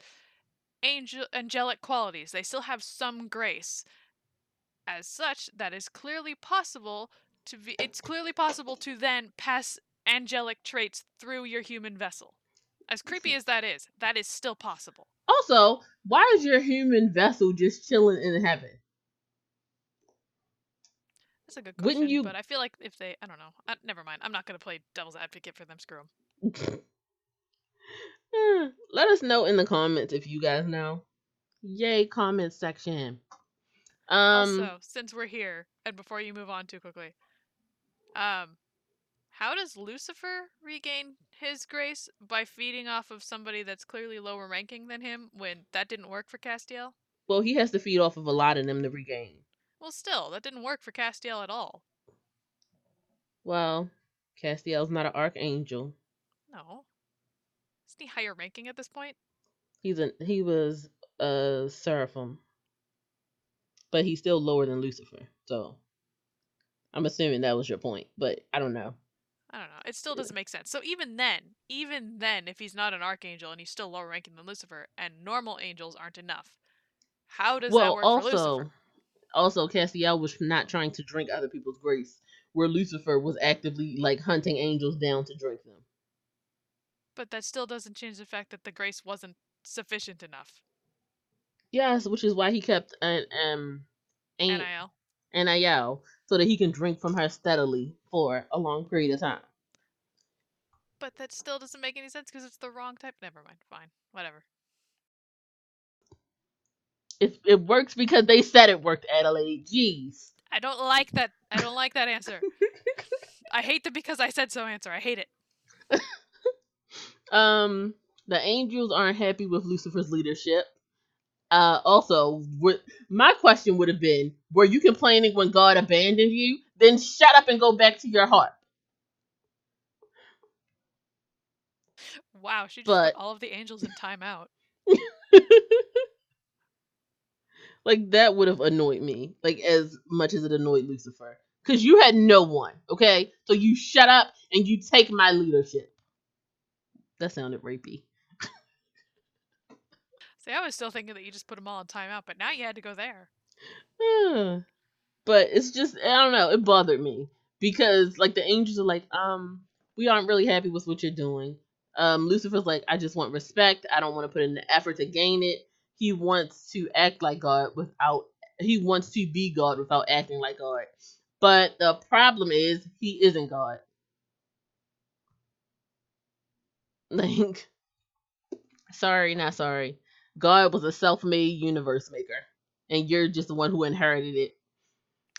angel angelic qualities. They still have some grace. As such, that is clearly possible to be it's clearly possible to then pass angelic traits through your human vessel. As creepy as that is, that is still possible. Also, why is your human vessel just chilling in heaven? That's a good question. Wouldn't you- but I feel like if they, I don't know. Uh, never mind. I'm not gonna play devil's advocate for them. Screw 'em. <laughs> Hmm, Let us know in the comments if you guys know. Yay, comment section. Um, also, since we're here, and before you move on too quickly, um, how does Lucifer regain his grace by feeding off of somebody that's clearly lower ranking than him when that didn't work for Castiel? well, he has to feed off of a lot of them to regain. Well, still, that didn't work for Castiel at all. Well, Castiel's not an archangel. No. Isn't he higher ranking at this point? He's a he was a seraphim, but he's still lower than Lucifer. So, I'm assuming that was your point, but I don't know. I don't know. It still doesn't make sense. So even then, even then, if he's not an archangel and he's still lower ranking than Lucifer, and normal angels aren't enough, how does that well, work also, for Lucifer? also Castiel was not trying to drink other people's grace, where Lucifer was actively like hunting angels down to drink them. But that still doesn't change the fact that the grace wasn't sufficient enough. Yes, which is why he kept an um, an NIL. NIL so that he can drink from her steadily for a long period of time. But that still doesn't make any sense because it's the wrong type. Never mind. Fine. Whatever. It it works because they said it worked, Adelaide. Jeez. I don't like that. I don't like that answer. <laughs> I hate the because I said so answer. I hate it. <laughs> Um, the angels aren't happy with Lucifer's leadership. Uh, also, would, my question would have been: Were you complaining when God abandoned you? Then shut up and go back to your heart. Wow, she just But- put all of the angels in timeout. <laughs> like that would have annoyed me, like as much as it annoyed Lucifer. Cause you had no one, okay? So you shut up and you take my leadership. That sounded rapey. See, I was still thinking that you just put them all in timeout, but now you had to go there. <sighs> but it's just I don't know, it bothered me. Because like the angels are like, um, we aren't really happy with what you're doing. Um, Lucifer's like, I just want respect. I don't want to put in the effort to gain it. He wants to act like God without he wants to be God without acting like God. But the problem is he isn't God. <laughs> Like sorry, not sorry. God was a self-made universe maker. And you're just the one who inherited it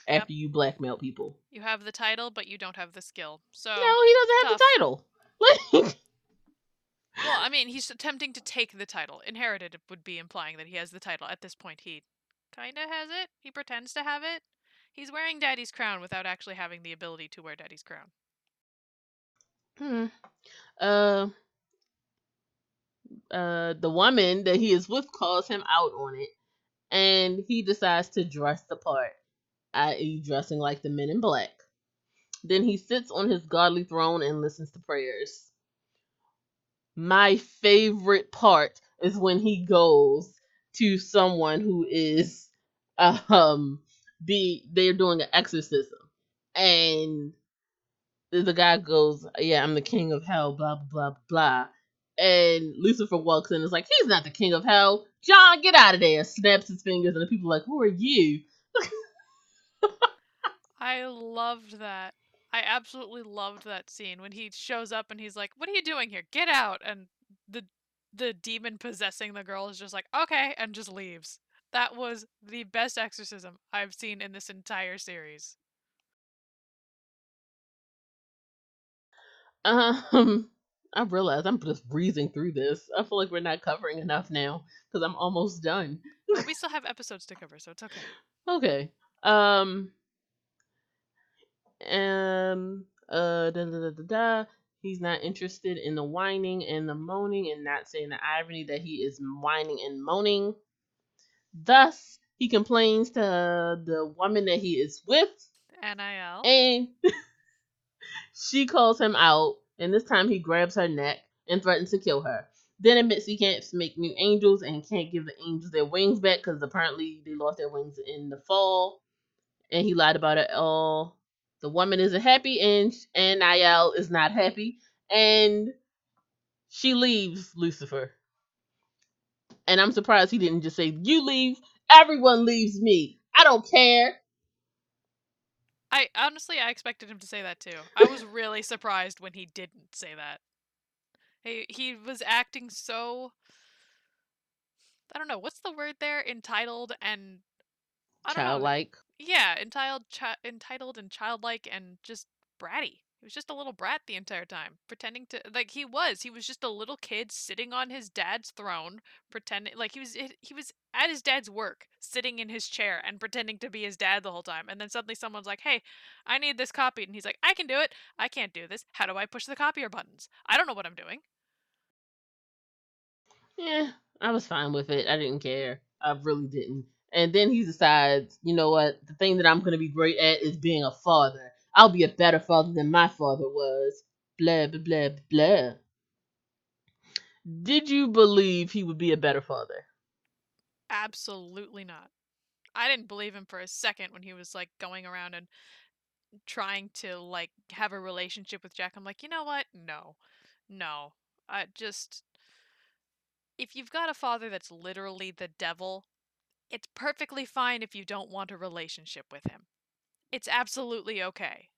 Yep. after you blackmail people. You have the title, but you don't have the skill. So, no, he doesn't have the title. <laughs> Like well, I mean, he's attempting to take the title. Inherited would be implying that he has the title. At this point, he kind of has it. He pretends to have it. He's wearing Daddy's crown without actually having the ability to wear Daddy's crown. Hmm. Uh. Uh, the woman that he is with calls him out on it, and he decides to dress the part, i.e., dressing like the men in black. Then he sits on his godly throne and listens to prayers. My favorite part is when he goes to someone who is um be they're doing an exorcism and the guy goes, Yeah, I'm the king of hell, blah blah blah. And Lucifer walks in and is like, He's not the king of hell. John, get out of there. Snaps his fingers, and the people are like, Who are you? <laughs> I loved that. I absolutely loved that scene when he shows up and he's like, "What are you doing here? Get out!" And the the demon possessing the girl is just like, "Okay," and just leaves. That was the best exorcism I've seen in this entire series. Um, <laughs> I realize I'm just breezing through this. I feel like we're not covering enough now because I'm almost done. We still have episodes to cover, so it's okay. <laughs> Okay. Um. Um. Uh. Da, da, da, da, da. He's not interested in the whining and the moaning, and not saying the irony that he is whining and moaning. Thus, he complains to the woman that he is with, NIL. and <laughs> she calls him out. And this time, he grabs her neck and threatens to kill her. Then admits he can't make new angels and can't give the angels their wings back because apparently they lost their wings in the fall. And he lied about it all. The woman isn't happy, and and Niall is not happy, and she leaves Lucifer. And I'm surprised he didn't just say, "You leave, everyone leaves me. I don't care." I honestly I expected him to say that too. I was <laughs> really surprised when he didn't say that. He he was acting so I don't know, what's the word there? Entitled and I don't know. Childlike. Yeah, entitled chi- entitled and childlike and just bratty. He was just a little brat the entire time, pretending to like he was. He was just a little kid sitting on his dad's throne, pretending like he was he was at his dad's work, sitting in his chair and pretending to be his dad the whole time. And then suddenly someone's like, "Hey, I need this copied." And he's like, "I can do it. I can't do this. How do I push the copier buttons? I don't know what I'm doing." Yeah, I was fine with it. I didn't care. I really didn't. And then he decides, you know what? The thing that I'm going to be great at is being a father. I'll be a better father than my father was. Blah, blah, blah, blah. Did you believe he would be a better father? Absolutely not. I didn't believe him for a second when he was like going around and trying to like have a relationship with Jack. I'm like, you know what? No. No. I just if you've got a father that's literally the devil, it's perfectly fine if you don't want a relationship with him. It's absolutely okay.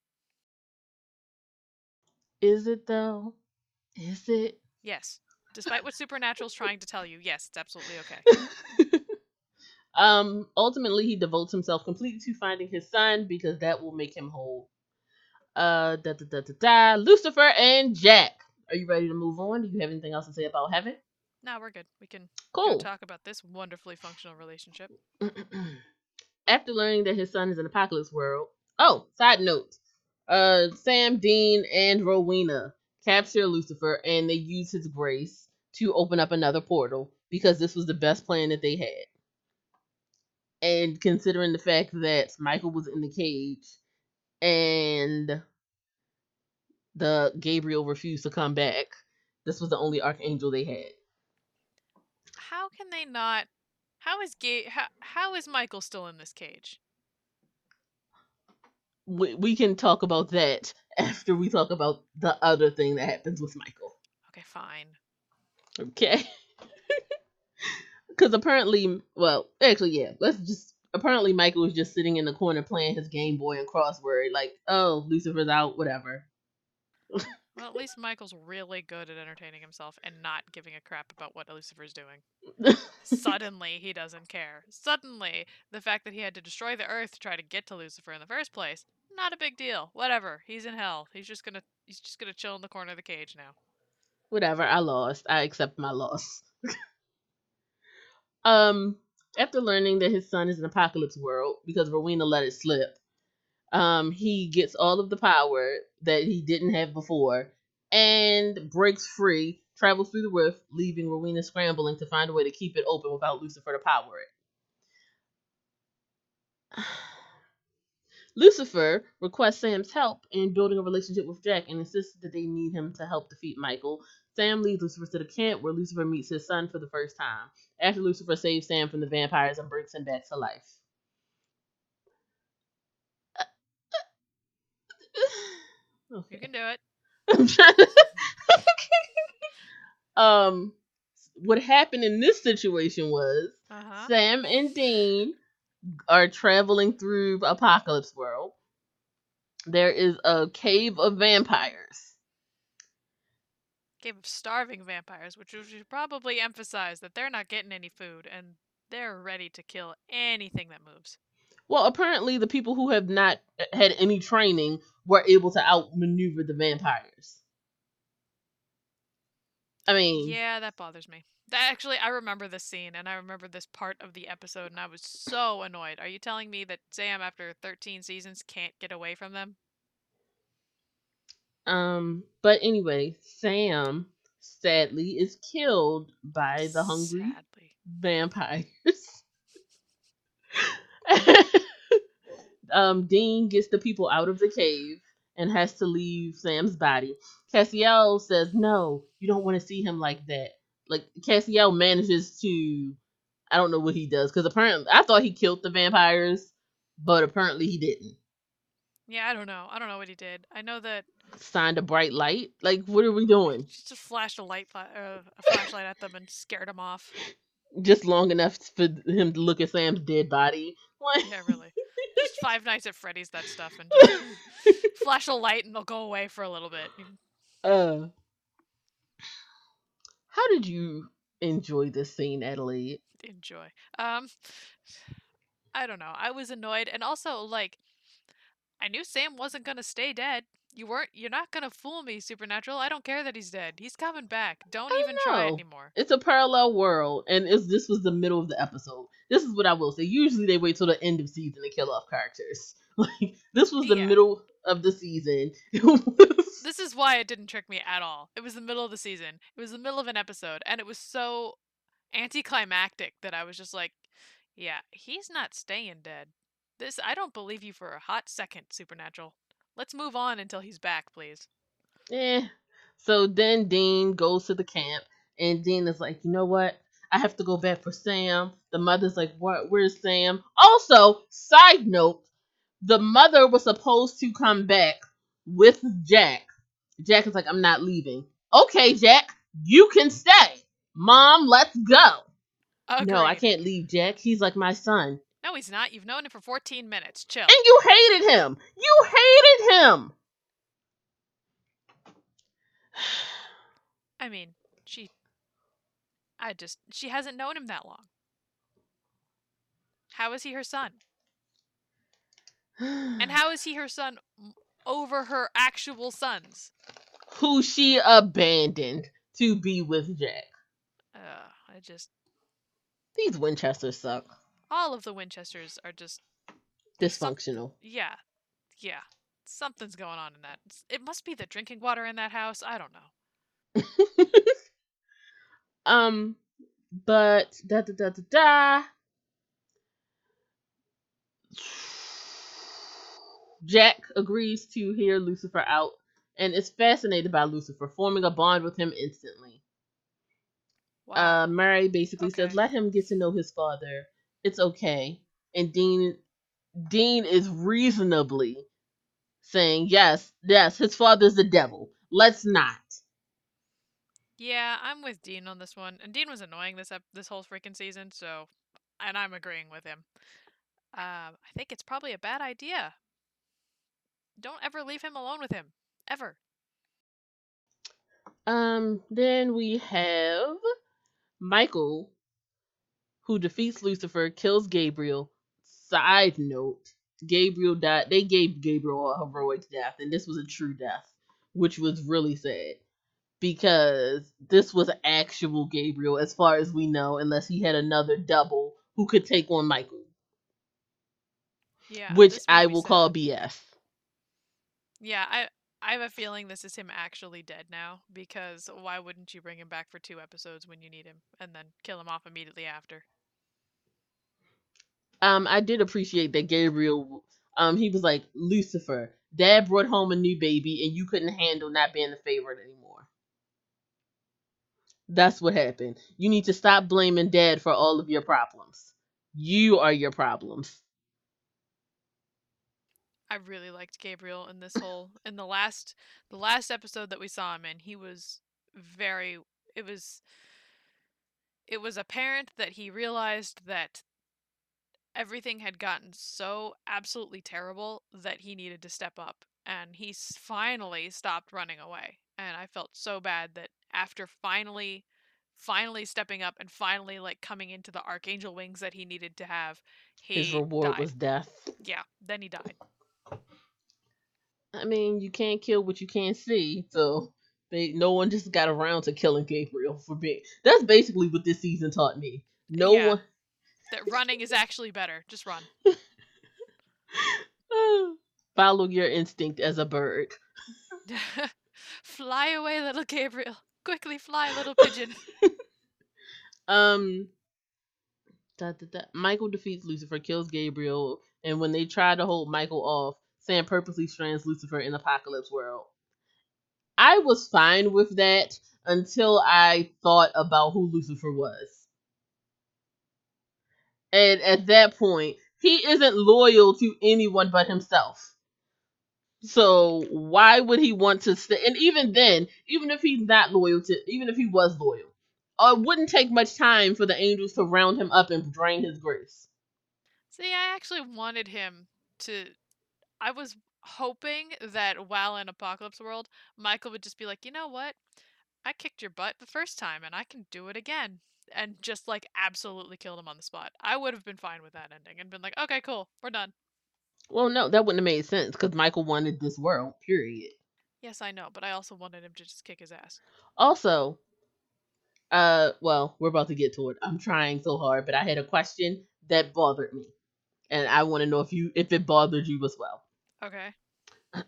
Is it though? Is it? Yes. Despite what Supernatural's trying to tell you, yes, it's absolutely okay. <laughs> um, ultimately, he devotes himself completely to finding his son because that will make him whole. Uh, da da da da da. Lucifer and Jack. Are you ready to move on? Do you have anything else to say about heaven? No, we're good. We can Cool. talk about this wonderfully functional relationship. <clears throat> After learning that his son is in Apocalypse World. Oh, side note. Uh, Sam, Dean, and Rowena capture Lucifer, and they use his grace to open up another portal because this was the best plan that they had. And considering the fact that Michael was in the cage and the Gabriel refused to come back, this was the only archangel they had. How can they not? How is Ga- how, how is Michael still in this cage? We, we can talk about that <laughs> after we talk about the other thing that happens with Michael. Okay, fine. Okay. <laughs> Because apparently, well, actually, yeah, let's just. Apparently, Michael was just sitting in the corner playing his Game Boy and crossword, like, oh, Lucifer's out, whatever. <laughs> Well, at least Michael's really good at entertaining himself and not giving a crap about what Lucifer's doing. <laughs> Suddenly, he doesn't care. Suddenly, the fact that he had to destroy the Earth to try to get to Lucifer in the first place, not a big deal. Whatever. He's in hell. He's just gonna he's just gonna chill in the corner of the cage now. whatever, I lost. I accept my loss. <laughs> um, after learning that his son is an apocalypse world because Rowena let it slip, um, he gets all of the power that he didn't have before and breaks free, travels through the rift, leaving Rowena scrambling to find a way to keep it open without Lucifer to power it. <sighs> Lucifer requests Sam's help in building a relationship with Jack and insists that they need him to help defeat Michael. Sam leads Lucifer to the camp where Lucifer meets his son for the first time. After Lucifer saves Sam from the vampires and brings him back to life. <laughs> You can do it. <laughs> I'm trying to- <laughs> um, what happened in this situation was Uh huh. Sam and Dean are traveling through Apocalypse World. There is a cave of vampires. Cave of starving vampires, which we should probably emphasize that they're not getting any food and they're ready to kill anything that moves. Well, apparently, the people who have not had any training were able to outmaneuver the vampires. I mean, Yeah, that bothers me. That actually, I remember this scene and I remember this part of the episode, and I was so annoyed. Are you telling me that Sam, after 13 seasons, can't get away from them? um, but anyway, Sam sadly is killed by the hungry Sadly. vampires. <laughs> <laughs> um, Dean gets the people out of the cave and has to leave Sam's body. Castiel says, "No, you don't want to see him like that." Like Castiel manages to, I don't know what he does because apparently I thought he killed the vampires, but apparently he didn't. Yeah, I don't know. I don't know what he did. I know that Signed a bright light. Like, what are we doing? just flashed a light, uh, a flashlight at them and scared them off. Just long enough for him to look at Sam's dead body. Like, Yeah, really. Just Five <laughs> Nights at Freddy's, that stuff, and flash a light and they'll go away for a little bit. Uh, how did you enjoy this scene, Adelaide? enjoy. Um, I don't know. I was annoyed, and also like, I knew Sam wasn't gonna stay dead. You weren't. You're not gonna fool me, Supernatural. I don't care that he's dead. He's coming back. Don't even try anymore. It's a parallel world, and it's, this was the middle of the episode. This is what I will say. Usually, they wait till the end of season to kill off characters. <laughs> Like this was the Yeah. middle of the season. <laughs> This is why it didn't trick me at all. It was the middle of the season. It was the middle of an episode, and it was so anticlimactic that I was just like, "Yeah, he's not staying dead. This I don't believe you for a hot second, Supernatural. Let's move on until he's back, please." Eh. So then Dean goes to the camp, and Dean is like, you know what? I have to go back for Sam. The mother's like, what? Where's Sam? Also, side note, the mother was supposed to come back with Jack. Jack is like, I'm not leaving. Okay, Jack, you can stay. Mom, let's go. No, I can't leave Jack. He's like my son. No, he's not. You've known him for 14 minutes. Chill. And you hated him. You hated him. <sighs> I mean, she. I just. She hasn't known him that long. How is he her son? And <sighs> how is he her son over her actual sons? who she abandoned to be with Jack. Uh, I just. These Winchesters suck. All of the Winchesters are just. Dysfunctional. Yeah. Yeah. something's going on in that. It must be the drinking water in that house. I don't know. <laughs> um, but da da da da da. Jack agrees to hear Lucifer out and is fascinated by Lucifer, forming a bond with him instantly. Wow. Uh, Mary basically Okay. says, "Let him get to know his father. It's okay." And Dean, Dean is reasonably saying, "Yes, yes, his father's the devil. Let's not." yeah, I'm with Dean on this one, and Dean was annoying this ep- this whole freaking season. So, and I'm agreeing with him. Um, I think it's probably a bad idea. Don't ever leave him alone with him, ever. Um, then we have Michael, who defeats Lucifer, kills Gabriel. Side note: Gabriel died. They gave Gabriel a heroic death, and this was a true death, which was really sad because this was actual Gabriel, as far as we know, unless he had another double who could take on Michael, Yeah. which I will sad. call BS. Yeah, I I have a feeling this is him actually dead now because why wouldn't you bring him back for two episodes when you need him and then kill him off immediately after? Um, I did appreciate that Gabriel. Um, he was like Lucifer. Dad brought home a new baby, and you couldn't handle not being the favorite anymore. That's what happened. You need to stop blaming Dad for all of your problems. You are your problems. I really liked Gabriel in this whole in the last the last episode that we saw him in. He was very it was it was apparent that he realized that everything had gotten so absolutely terrible that he needed to step up and he finally stopped running away and i felt so bad that after finally finally stepping up and finally like coming into the archangel wings that he needed to have he His reward died. was death. yeah then he died I mean, you can't kill what you can't see, so they no one just got around to killing Gabriel for being. That's basically what this season taught me. No Yeah. one. That running is actually better just run <laughs> Follow your instinct as a bird. <laughs> fly away little gabriel quickly fly little pigeon <laughs> Um, da, da, da. Michael defeats Lucifer, kills Gabriel, and when they try to hold Michael off, Sam purposely strands Lucifer in Apocalypse World. I was fine with that until I thought about who Lucifer was. And at that point, he isn't loyal to anyone but himself. So why would he want to stay? And even then, even if he's not loyal to, even if he was loyal, uh, it wouldn't take much time for the angels to round him up and drain his grace. See, I actually wanted him to. I was hoping that while in Apocalypse World, Michael would just be like, you know what? I kicked your butt the first time and I can do it again. And just like absolutely killed him on the spot. I would have been fine with that ending and been like, okay, cool, we're done. Well, no, that wouldn't have made sense because Michael wanted this world. Period. Yes, I know, but I also wanted him to just kick his ass. Also, uh, well, we're about to get to it. I'm trying so hard, but I had a question that bothered me, and I want to know if you if it bothered you as well. Okay. <clears throat>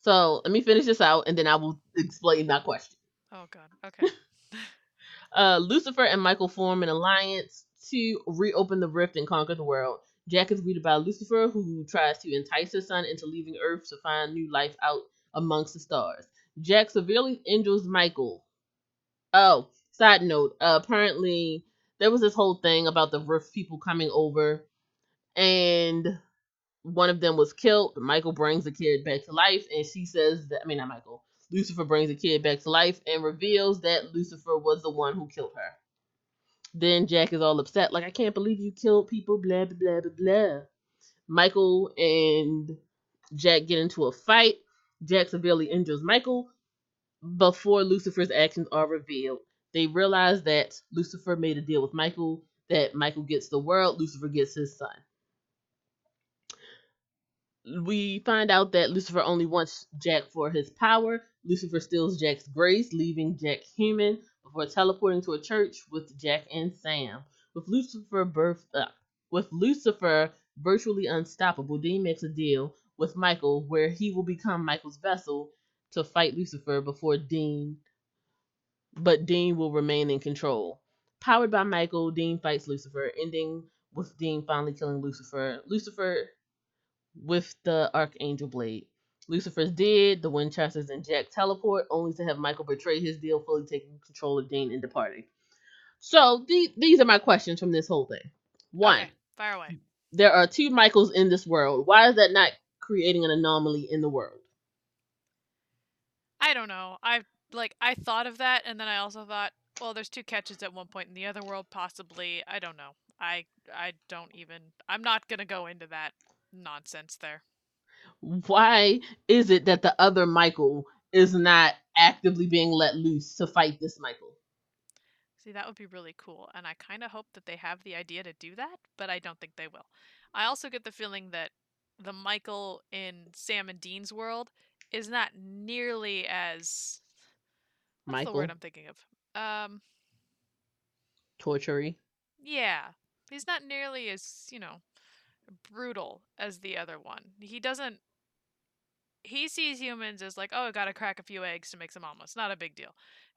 So let me finish this out, and then I will explain my question. Oh god. Okay. <laughs> <laughs> Uh, Lucifer and Michael form an alliance to reopen the rift and conquer the world. Jack is greeted by Lucifer, who tries to entice his son into leaving Earth to find new life out amongst the stars. Jack severely injures Michael. Oh, side note. Uh, apparently, there was this whole thing about the rift people coming over, and one of them was killed. Michael brings the kid back to life, and she says that I mean not Michael. Lucifer brings the kid back to life and reveals that Lucifer was the one who killed her. Then Jack is all upset, like I can't believe you killed people, blah blah blah blah blah. Michael and Jack get into a fight. Jack severely injures Michael before Lucifer's actions are revealed. They realize that Lucifer made a deal with Michael that Michael gets the world, Lucifer gets his son we find out that Lucifer only wants Jack for his power. Lucifer steals Jack's grace, leaving Jack human before teleporting to a church with Jack and Sam. With Lucifer birth uh, with Lucifer virtually unstoppable, Dean makes a deal with Michael, where he will become Michael's vessel to fight Lucifer before Dean, but Dean will remain in control. Powered by Michael, Dean fights Lucifer, ending with Dean finally killing Lucifer. Lucifer with the Archangel Blade. Lucifer's dead, the Winchesters and Jack teleport, only to have Michael betray his deal, fully taking control of Dean and departing. So the, these are my questions from this whole thing. One, Okay, fire away. there are two Michaels in this world. Why is that not creating an anomaly in the world? I don't know. I like I thought of that, and then I also thought, well, there's two Ketches at one point in the other world, possibly. I don't know. I I don't even. I'm not gonna go into that nonsense there. Why is it that the other Michael is not actively being let loose to fight this Michael? See, that would be really cool, and I kind of hope that they have the idea to do that, but I don't think they will. I also get the feeling that the Michael in Sam and Dean's world is not nearly as what's the word I'm thinking of? Um, tortury. yeah, he's not nearly as you know brutal as the other one. He doesn't. He sees humans as like, oh, I gotta crack a few eggs to make some omelets. Not a big deal.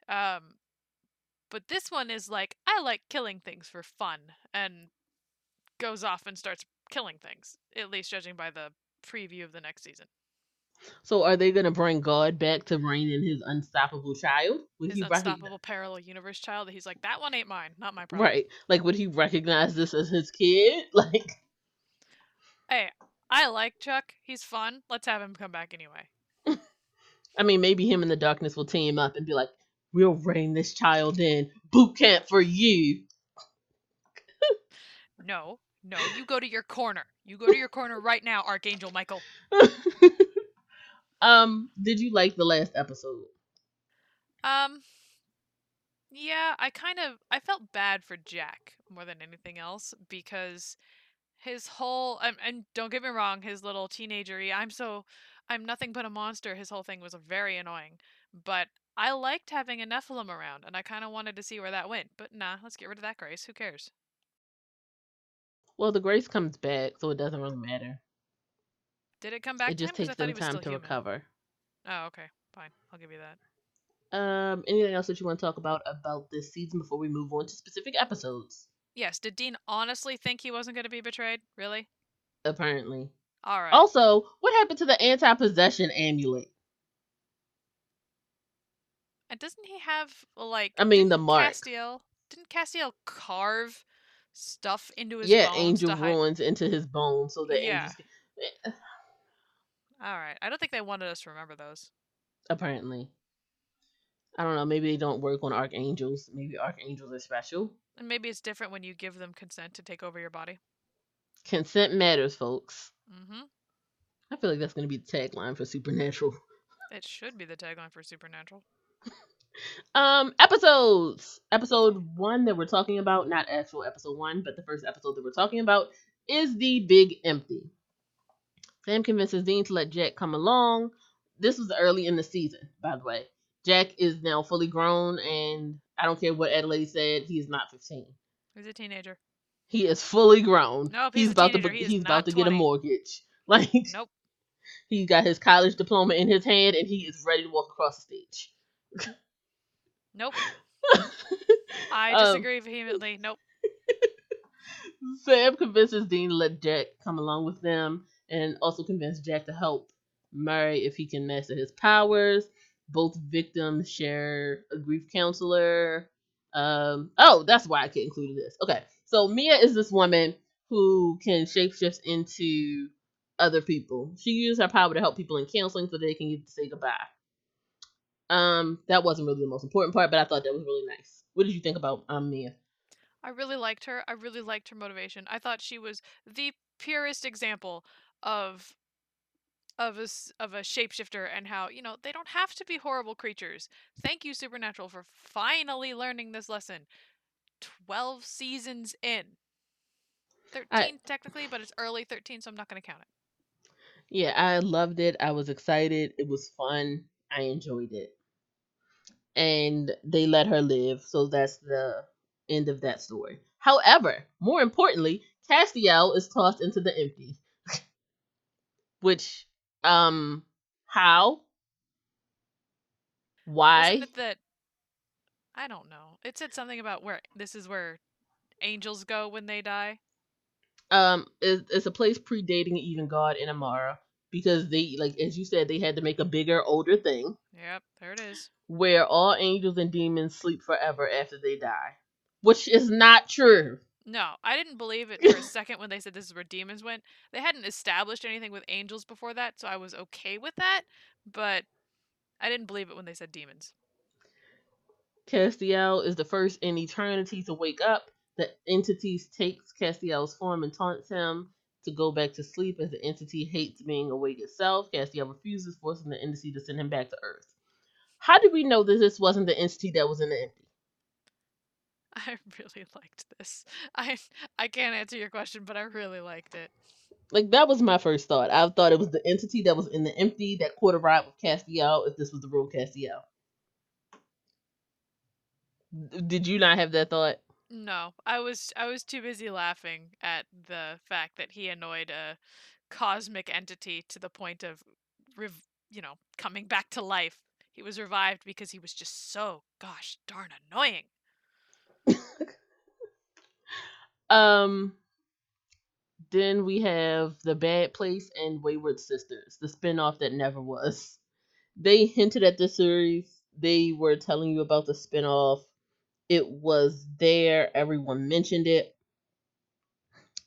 Um, but this one is like, I like killing things for fun, and goes off and starts killing things. At least judging by the preview of the next season. So are they gonna bring God back to reign in his unstoppable child? Would His he recognize unstoppable parallel universe child. that He's like, that one ain't mine, not my problem. right? Like would he recognize this as his kid? <laughs> Like Hey, I like Chuck. He's fun. Let's have him come back anyway. <laughs> I mean maybe him and the darkness will team up and be like, We'll rein this child in. Boot camp for you. <laughs> No, no, you go to your corner. You go to your corner right now, Archangel Michael. <laughs> um, did you like the last episode? Um, yeah, I kind of I felt bad for Jack more than anything else because his whole and, and don't get me wrong, his little teenagery. I'm so I'm nothing but a monster. His whole thing was very annoying, but I liked having a Nephilim around, and I kind of wanted to see where that went. But nah, let's get rid of that Grace. Who cares? Well, the grace comes back, so it doesn't really matter. Did it come back it just takes thought them he was time to human. recover. Oh, okay, fine. I'll give you that. Um, anything else that you want to talk about about this season before we move on to specific episodes? Yes. Did Dean honestly think he wasn't going to be betrayed? Really? Apparently. All right. Also, what happened to the anti-possession amulet? And doesn't he have like? I mean, the mark. Castiel didn't Castiel carve stuff into his Yeah, bones angel to hide? runes into his bones so that Yeah. angels. Eh. All right. I don't think they wanted us to remember those. Apparently. I don't know. Maybe they don't work on archangels. Maybe archangels are special. And maybe it's different when you give them consent to take over your body. Consent matters, folks. Mm-hmm. I feel like that's going to be the tagline for Supernatural. It should be the tagline for Supernatural. <laughs> Um, episodes. Episode one that we're talking about, not actual episode one, but the first episode that we're talking about is the Big Empty. Sam convinces Dean to let Jack come along. This was early in the season, by the way. Jack is now fully grown, and I don't care what Adelaide said, he is not 15. He's a teenager. He is fully grown. Nope, he's a about to teenager. be- He he's about to get a mortgage. <laughs> Like Nope. he got his college diploma in his hand, and he is ready to walk across the stage. Nope. <laughs> I Um, disagree vehemently. Nope. <laughs> Sam convinces Dean to let Jack come along with them and also convince Jack to help Mary if he can master his powers. Both victims share a grief counselor. Um, oh, that's why I could include this. Okay, so Mia is this woman who can shapeshift into other people. She uses her power to help people in counseling so they can get to say goodbye. Um, that wasn't really the most important part, but I thought that was really nice. What did you think about um Mia? I really liked her. I really liked her motivation. I thought she was the purest example of of a of a shapeshifter and how you know they don't have to be horrible creatures. Thank you, Supernatural, for finally learning this lesson. Twelve seasons in, thirteen technically, but it's early thirteen, so I'm not going to count it. Yeah, I loved it. I was excited. It was fun. I enjoyed it. And they let her live, so that's the end of that story. However, more importantly, Castiel is tossed into the empty. <laughs> Which Um, how? Why? That I don't know. It said something about where this is where angels go when they die. Um, it's, it's a place predating even God and Amara because they, like as you said, they had to make a bigger, older thing Yep, there it is. where all angels and demons sleep forever after they die, which is not true. No, I didn't believe it for a <laughs> second when they said this is where demons went. They hadn't established anything with angels before that, so I was okay with that, but I didn't believe it when they said demons. Castiel is the first in eternity to wake up. The entity takes Castiel's form and taunts him to go back to sleep as the entity hates being awake itself. Castiel refuses, forcing the entity to send him back to Earth. How do we know that this wasn't the entity that was in the empty? <laughs> I really liked this. I I can't answer your question, but I really liked it. Like that was my first thought. I thought it was the entity that was in the empty that caught a ride with Castiel. If this was the real Castiel, did you not have that thought? No, I was I was too busy laughing at the fact that he annoyed a cosmic entity to the point of, rev- you know, coming back to life. He was revived because he was just so gosh darn annoying. <laughs> Um. Then we have the Bad Place and Wayward Sisters, the spinoff that never was. They hinted at the series. They were telling you about the spinoff. It was there. Everyone mentioned it.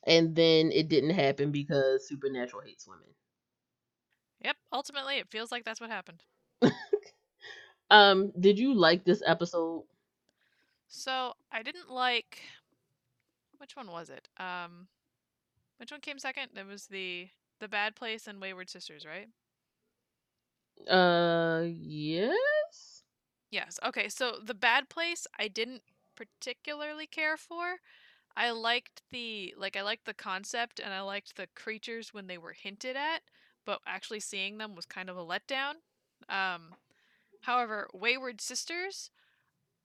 And then it didn't happen because Supernatural hates women. Yep, ultimately it feels like that's what happened. <laughs> Um, did you like this episode? So I didn't like which one was it? Um, which one came second? It was the the Bad Place and Wayward Sisters, right? Uh, yes. Yes. Okay. So the Bad Place, I didn't particularly care for. I liked the like I liked the concept and I liked the creatures when they were hinted at, but actually seeing them was kind of a letdown. Um, however, Wayward Sisters,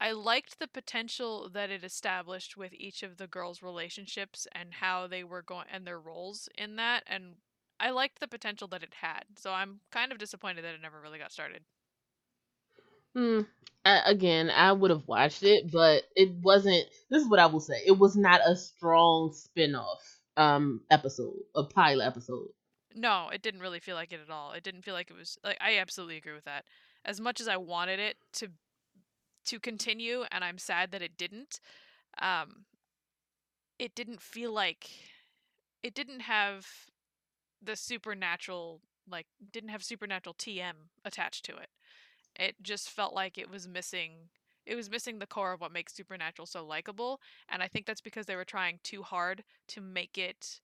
I liked the potential that it established with each of the girls' relationships and how they were going and their roles in that and I liked the potential that it had. So I'm kind of disappointed that it never really got started. Hmm. I, again, I would have watched it, but it wasn't. This is what I will say: it was not a strong spin-off um episode, a pilot episode. No, it didn't really feel like it at all. It didn't feel like it was like I absolutely agree with that. As much as I wanted it to to continue and I'm sad that it didn't, um it didn't feel like it didn't have the supernatural like didn't have supernatural TM attached to it. It just felt like it was missing it was missing the core of what makes supernatural so likable and I think that's because they were trying too hard to make it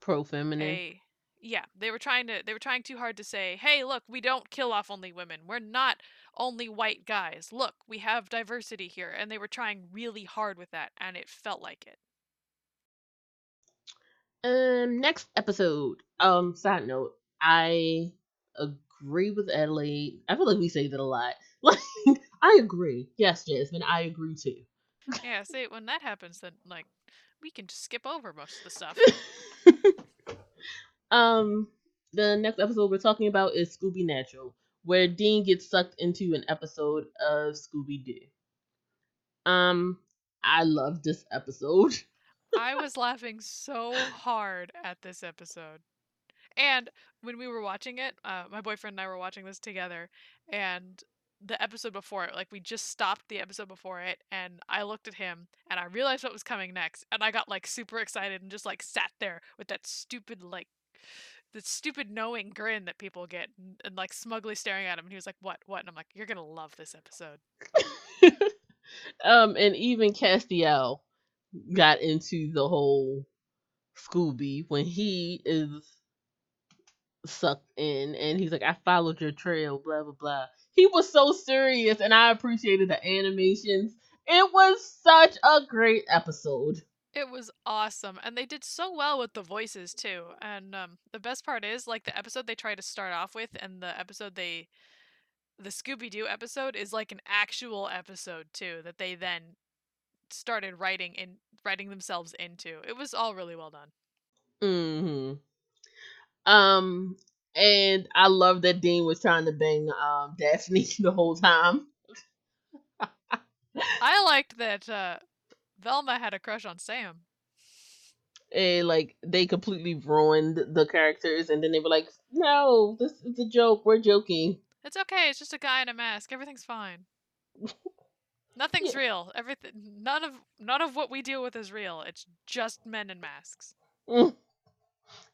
Pro feminine. Yeah they were trying to they were trying too hard to say hey look we don't kill off only women we're not only white guys look we have diversity here and they were trying really hard with that and it felt like it Um, next episode. Um, side note, I agree with Adelaide. I feel like we say that a lot. <laughs> Like, I agree. Yes, Jasmine, I agree too. yeah see when that happens then like we can just skip over most of the stuff <laughs> um, the next episode we're talking about is Scooby Natural, where Dean gets sucked into an episode of Scooby Doo. Um, I love this episode. <laughs> I was laughing so hard at this episode. And when we were watching it, uh, my boyfriend and I were watching this together, and the episode before it, like we just stopped the episode before it, and I looked at him and I realized what was coming next, and I got like super excited and just like sat there with that stupid like the stupid knowing grin that people get and, and like smugly staring at him and he was like what what and i'm like you're gonna love this episode <laughs> um, and even Castiel got into the whole Scooby when he is sucked in and he's like, I followed your trail, blah blah blah. He was so serious and I appreciated the animations. It was such a great episode. It was awesome, and they did so well with the voices too. And um, the best part is, like the episode they try to start off with, and the episode they, the Scooby Doo episode is like an actual episode too that they then started writing in writing themselves into. It was all really well done. hmm Um And I love that Dean was trying to bang um, Daphne <laughs> the whole time. I liked that uh, Velma had a crush on Sam. And like they completely ruined the characters, and then they were like, "No, this is a joke. We're joking." It's okay. It's just a guy in a mask. Everything's fine. <laughs> Nothing's Yeah. real. Everything. None of none of what we deal with is real. It's just men in masks. Mm.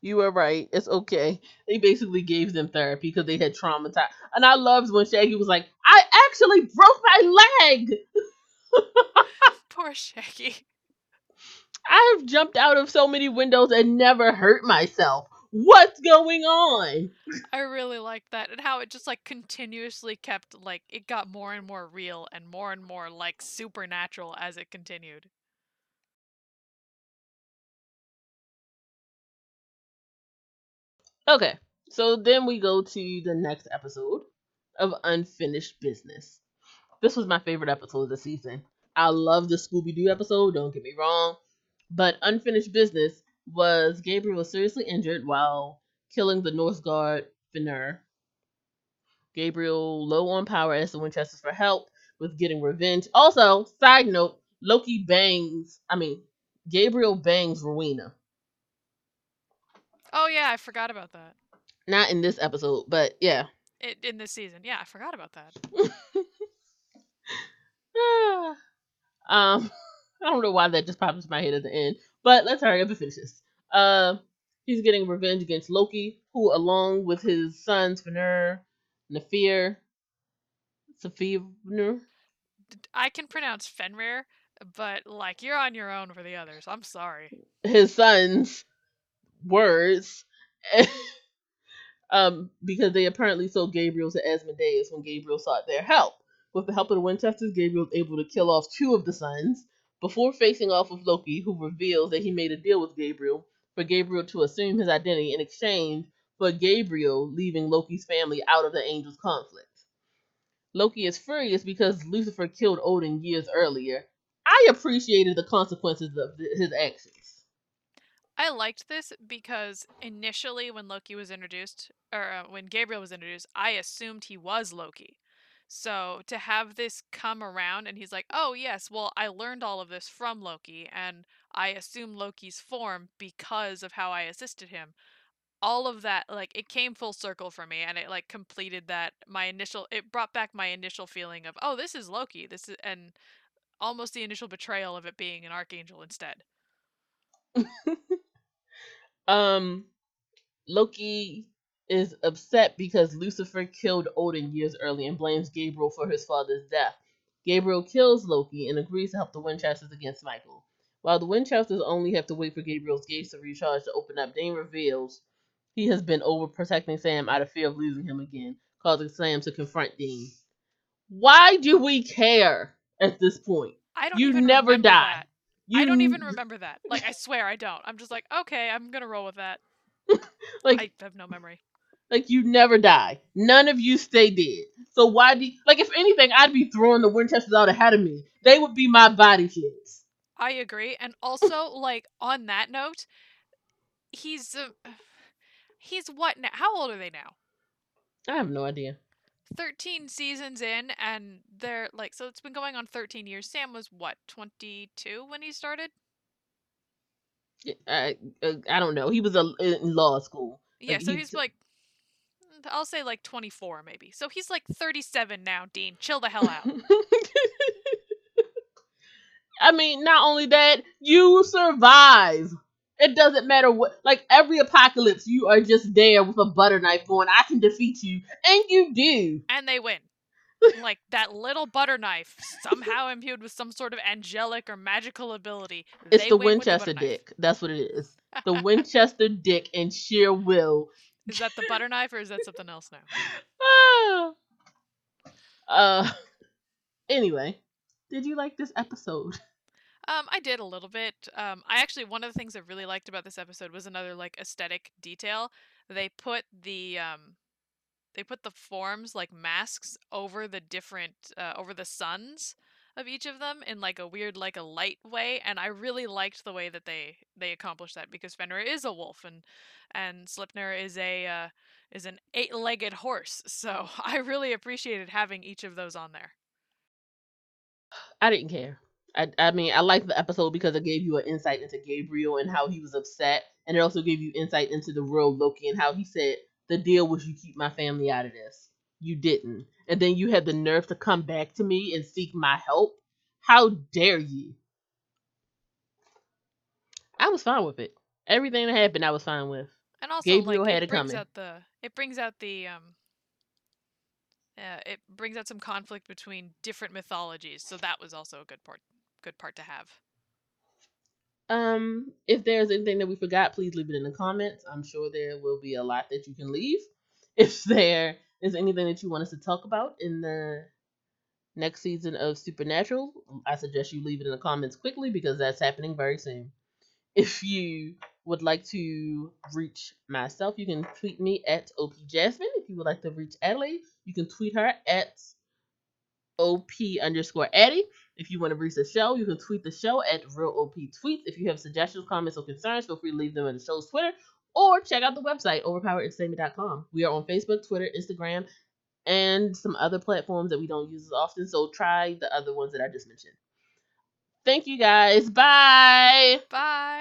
You were right. It's okay. They basically gave them therapy because they had traumatized. And I loved when Shaggy was like, "I actually broke my leg. <laughs> <laughs> Poor Shaggy. I've jumped out of so many windows and never hurt myself. What's going on?" I really liked that and how it just like continuously kept like it got more and more real and more and more like supernatural as it continued. Okay, so then we go to the next episode of Unfinished Business. This was my favorite episode of the season. I love the Scooby Doo episode, don't get me wrong, but Unfinished Business was Gabriel was seriously injured while killing the Norse god Fenrir. Gabriel low on power asks the Winchesters for help with getting revenge. Also, side note, Loki bangs, I mean, Gabriel bangs Rowena. Oh yeah, I forgot about that. Not in this episode, but yeah. It, in this season. Yeah, I forgot about that. <laughs> <sighs> <sighs> <sighs> um, <laughs> I don't know why that just popped into my head at the end, but let's hurry up and finish this. Uh, he's getting revenge against Loki, who, along with his sons Fenrir, Nefir, Saphir, I can pronounce Fenrir, but like you're on your own for the others. I'm sorry. his sons' words, <laughs> um, because they apparently sold Gabriel to Asmodeus when Gabriel sought their help. With the help of the Winchesters, Gabriel was able to kill off two of the sons before facing off with Loki, who reveals that he made a deal with Gabriel for Gabriel to assume his identity in exchange for Gabriel leaving Loki's family out of the angels' conflict. Loki is furious because Lucifer killed Odin years earlier. I appreciated the consequences of th- his actions. I liked this because initially when Loki was introduced, or uh, when Gabriel was introduced, I assumed he was Loki. So to have this come around and he's like, oh, yes, well, I learned all of this from Loki and I assume Loki's form because of how I assisted him. All of that, like, it came full circle for me and it, like, completed that. My initial, it brought back my initial feeling of, oh, this is Loki. This is, and almost the initial betrayal of it being an archangel instead. <laughs> um, Loki is upset because Lucifer killed Odin years early and blames Gabriel for his father's death. Gabriel kills Loki and agrees to help the Winchesters against Michael. While the Winchesters only have to wait for Gabriel's gates to recharge to open up, Dean reveals he has been overprotecting Sam out of fear of losing him again, causing Sam to confront Dean. Why do we care at this point? I don't You even never die. that. You I don't even remember that. Like, I swear I don't. I'm just like, okay, I'm gonna roll with that. <laughs> like I have no memory. Like you never die. None of you stay dead. So why do like if anything, I'd be throwing the Winchesters out ahead of me. They would be my body shields. I agree. And also, <laughs> like, on that note, he's. Uh, he's what now? How old are they now? I have no idea. 13 seasons in, and they're like, so it's been going on 13 years. Sam was what, 22 when he started? I uh, I don't know. He was a, in law school. Yeah, Like, so he's- he's like. I'll say like 24 maybe. So he's like 37 now, Dean. Chill the hell out. <laughs> I mean, not only that, you survive. It doesn't matter what. Like every apocalypse, you are just there with a butter knife, going, "I can defeat you," and you do. and they win. <laughs> like that little butter knife, somehow imbued with some sort of angelic or magical ability. It's the win with the Winchester knife. dick. That's what it is. The <laughs> Winchester dick and sheer will. Is that the butter knife or is that something else now? Ah. uh. Anyway, did you like this episode? Um, I did a little bit. Um, I actually one of the things I really liked about this episode was another like aesthetic detail. They put the um, they put the forms like masks over the different uh, over the sons of each of them in like a weird like a light way, and I really liked the way that they they accomplished that because Fenrir is a wolf and and Sleipnir is a uh, is an eight-legged horse. So <laughs> I really appreciated having each of those on there. I didn't care. I, I mean, I liked the episode because it gave you an insight into Gabriel and how he was upset, and it also gave you insight into the real Loki and how he said the deal was you keep my family out of this. You didn't, and then you had the nerve to come back to me and seek my help. How dare you? I was fine with it. Everything that happened, I was fine with. And also, Gabriel like, had it it brings coming. out the it brings out the um. Uh, it brings out some conflict between different mythologies, so that was also a good part. Good part to have. Um, if there's anything that we forgot, please leave it in the comments. I'm sure there will be a lot that you can leave. <laughs> If there is anything that you want us to talk about in the next season of Supernatural, I suggest you leave it in the comments quickly because that's happening very soon. If you would like to reach myself, you can tweet me at OP Jasmine. If you would like to reach Adelaide, you can tweet her at OP underscore Addie. If you want to reach the show, you can tweet the show at Real OP Tweets. If you have suggestions, comments, or concerns, feel free to leave them in the show's Twitter or check out the website, overpowerentertainment.com. We are on Facebook, Twitter, Instagram, and some other platforms that we don't use as often, so try the other ones that I just mentioned. Thank you guys. Bye. Bye.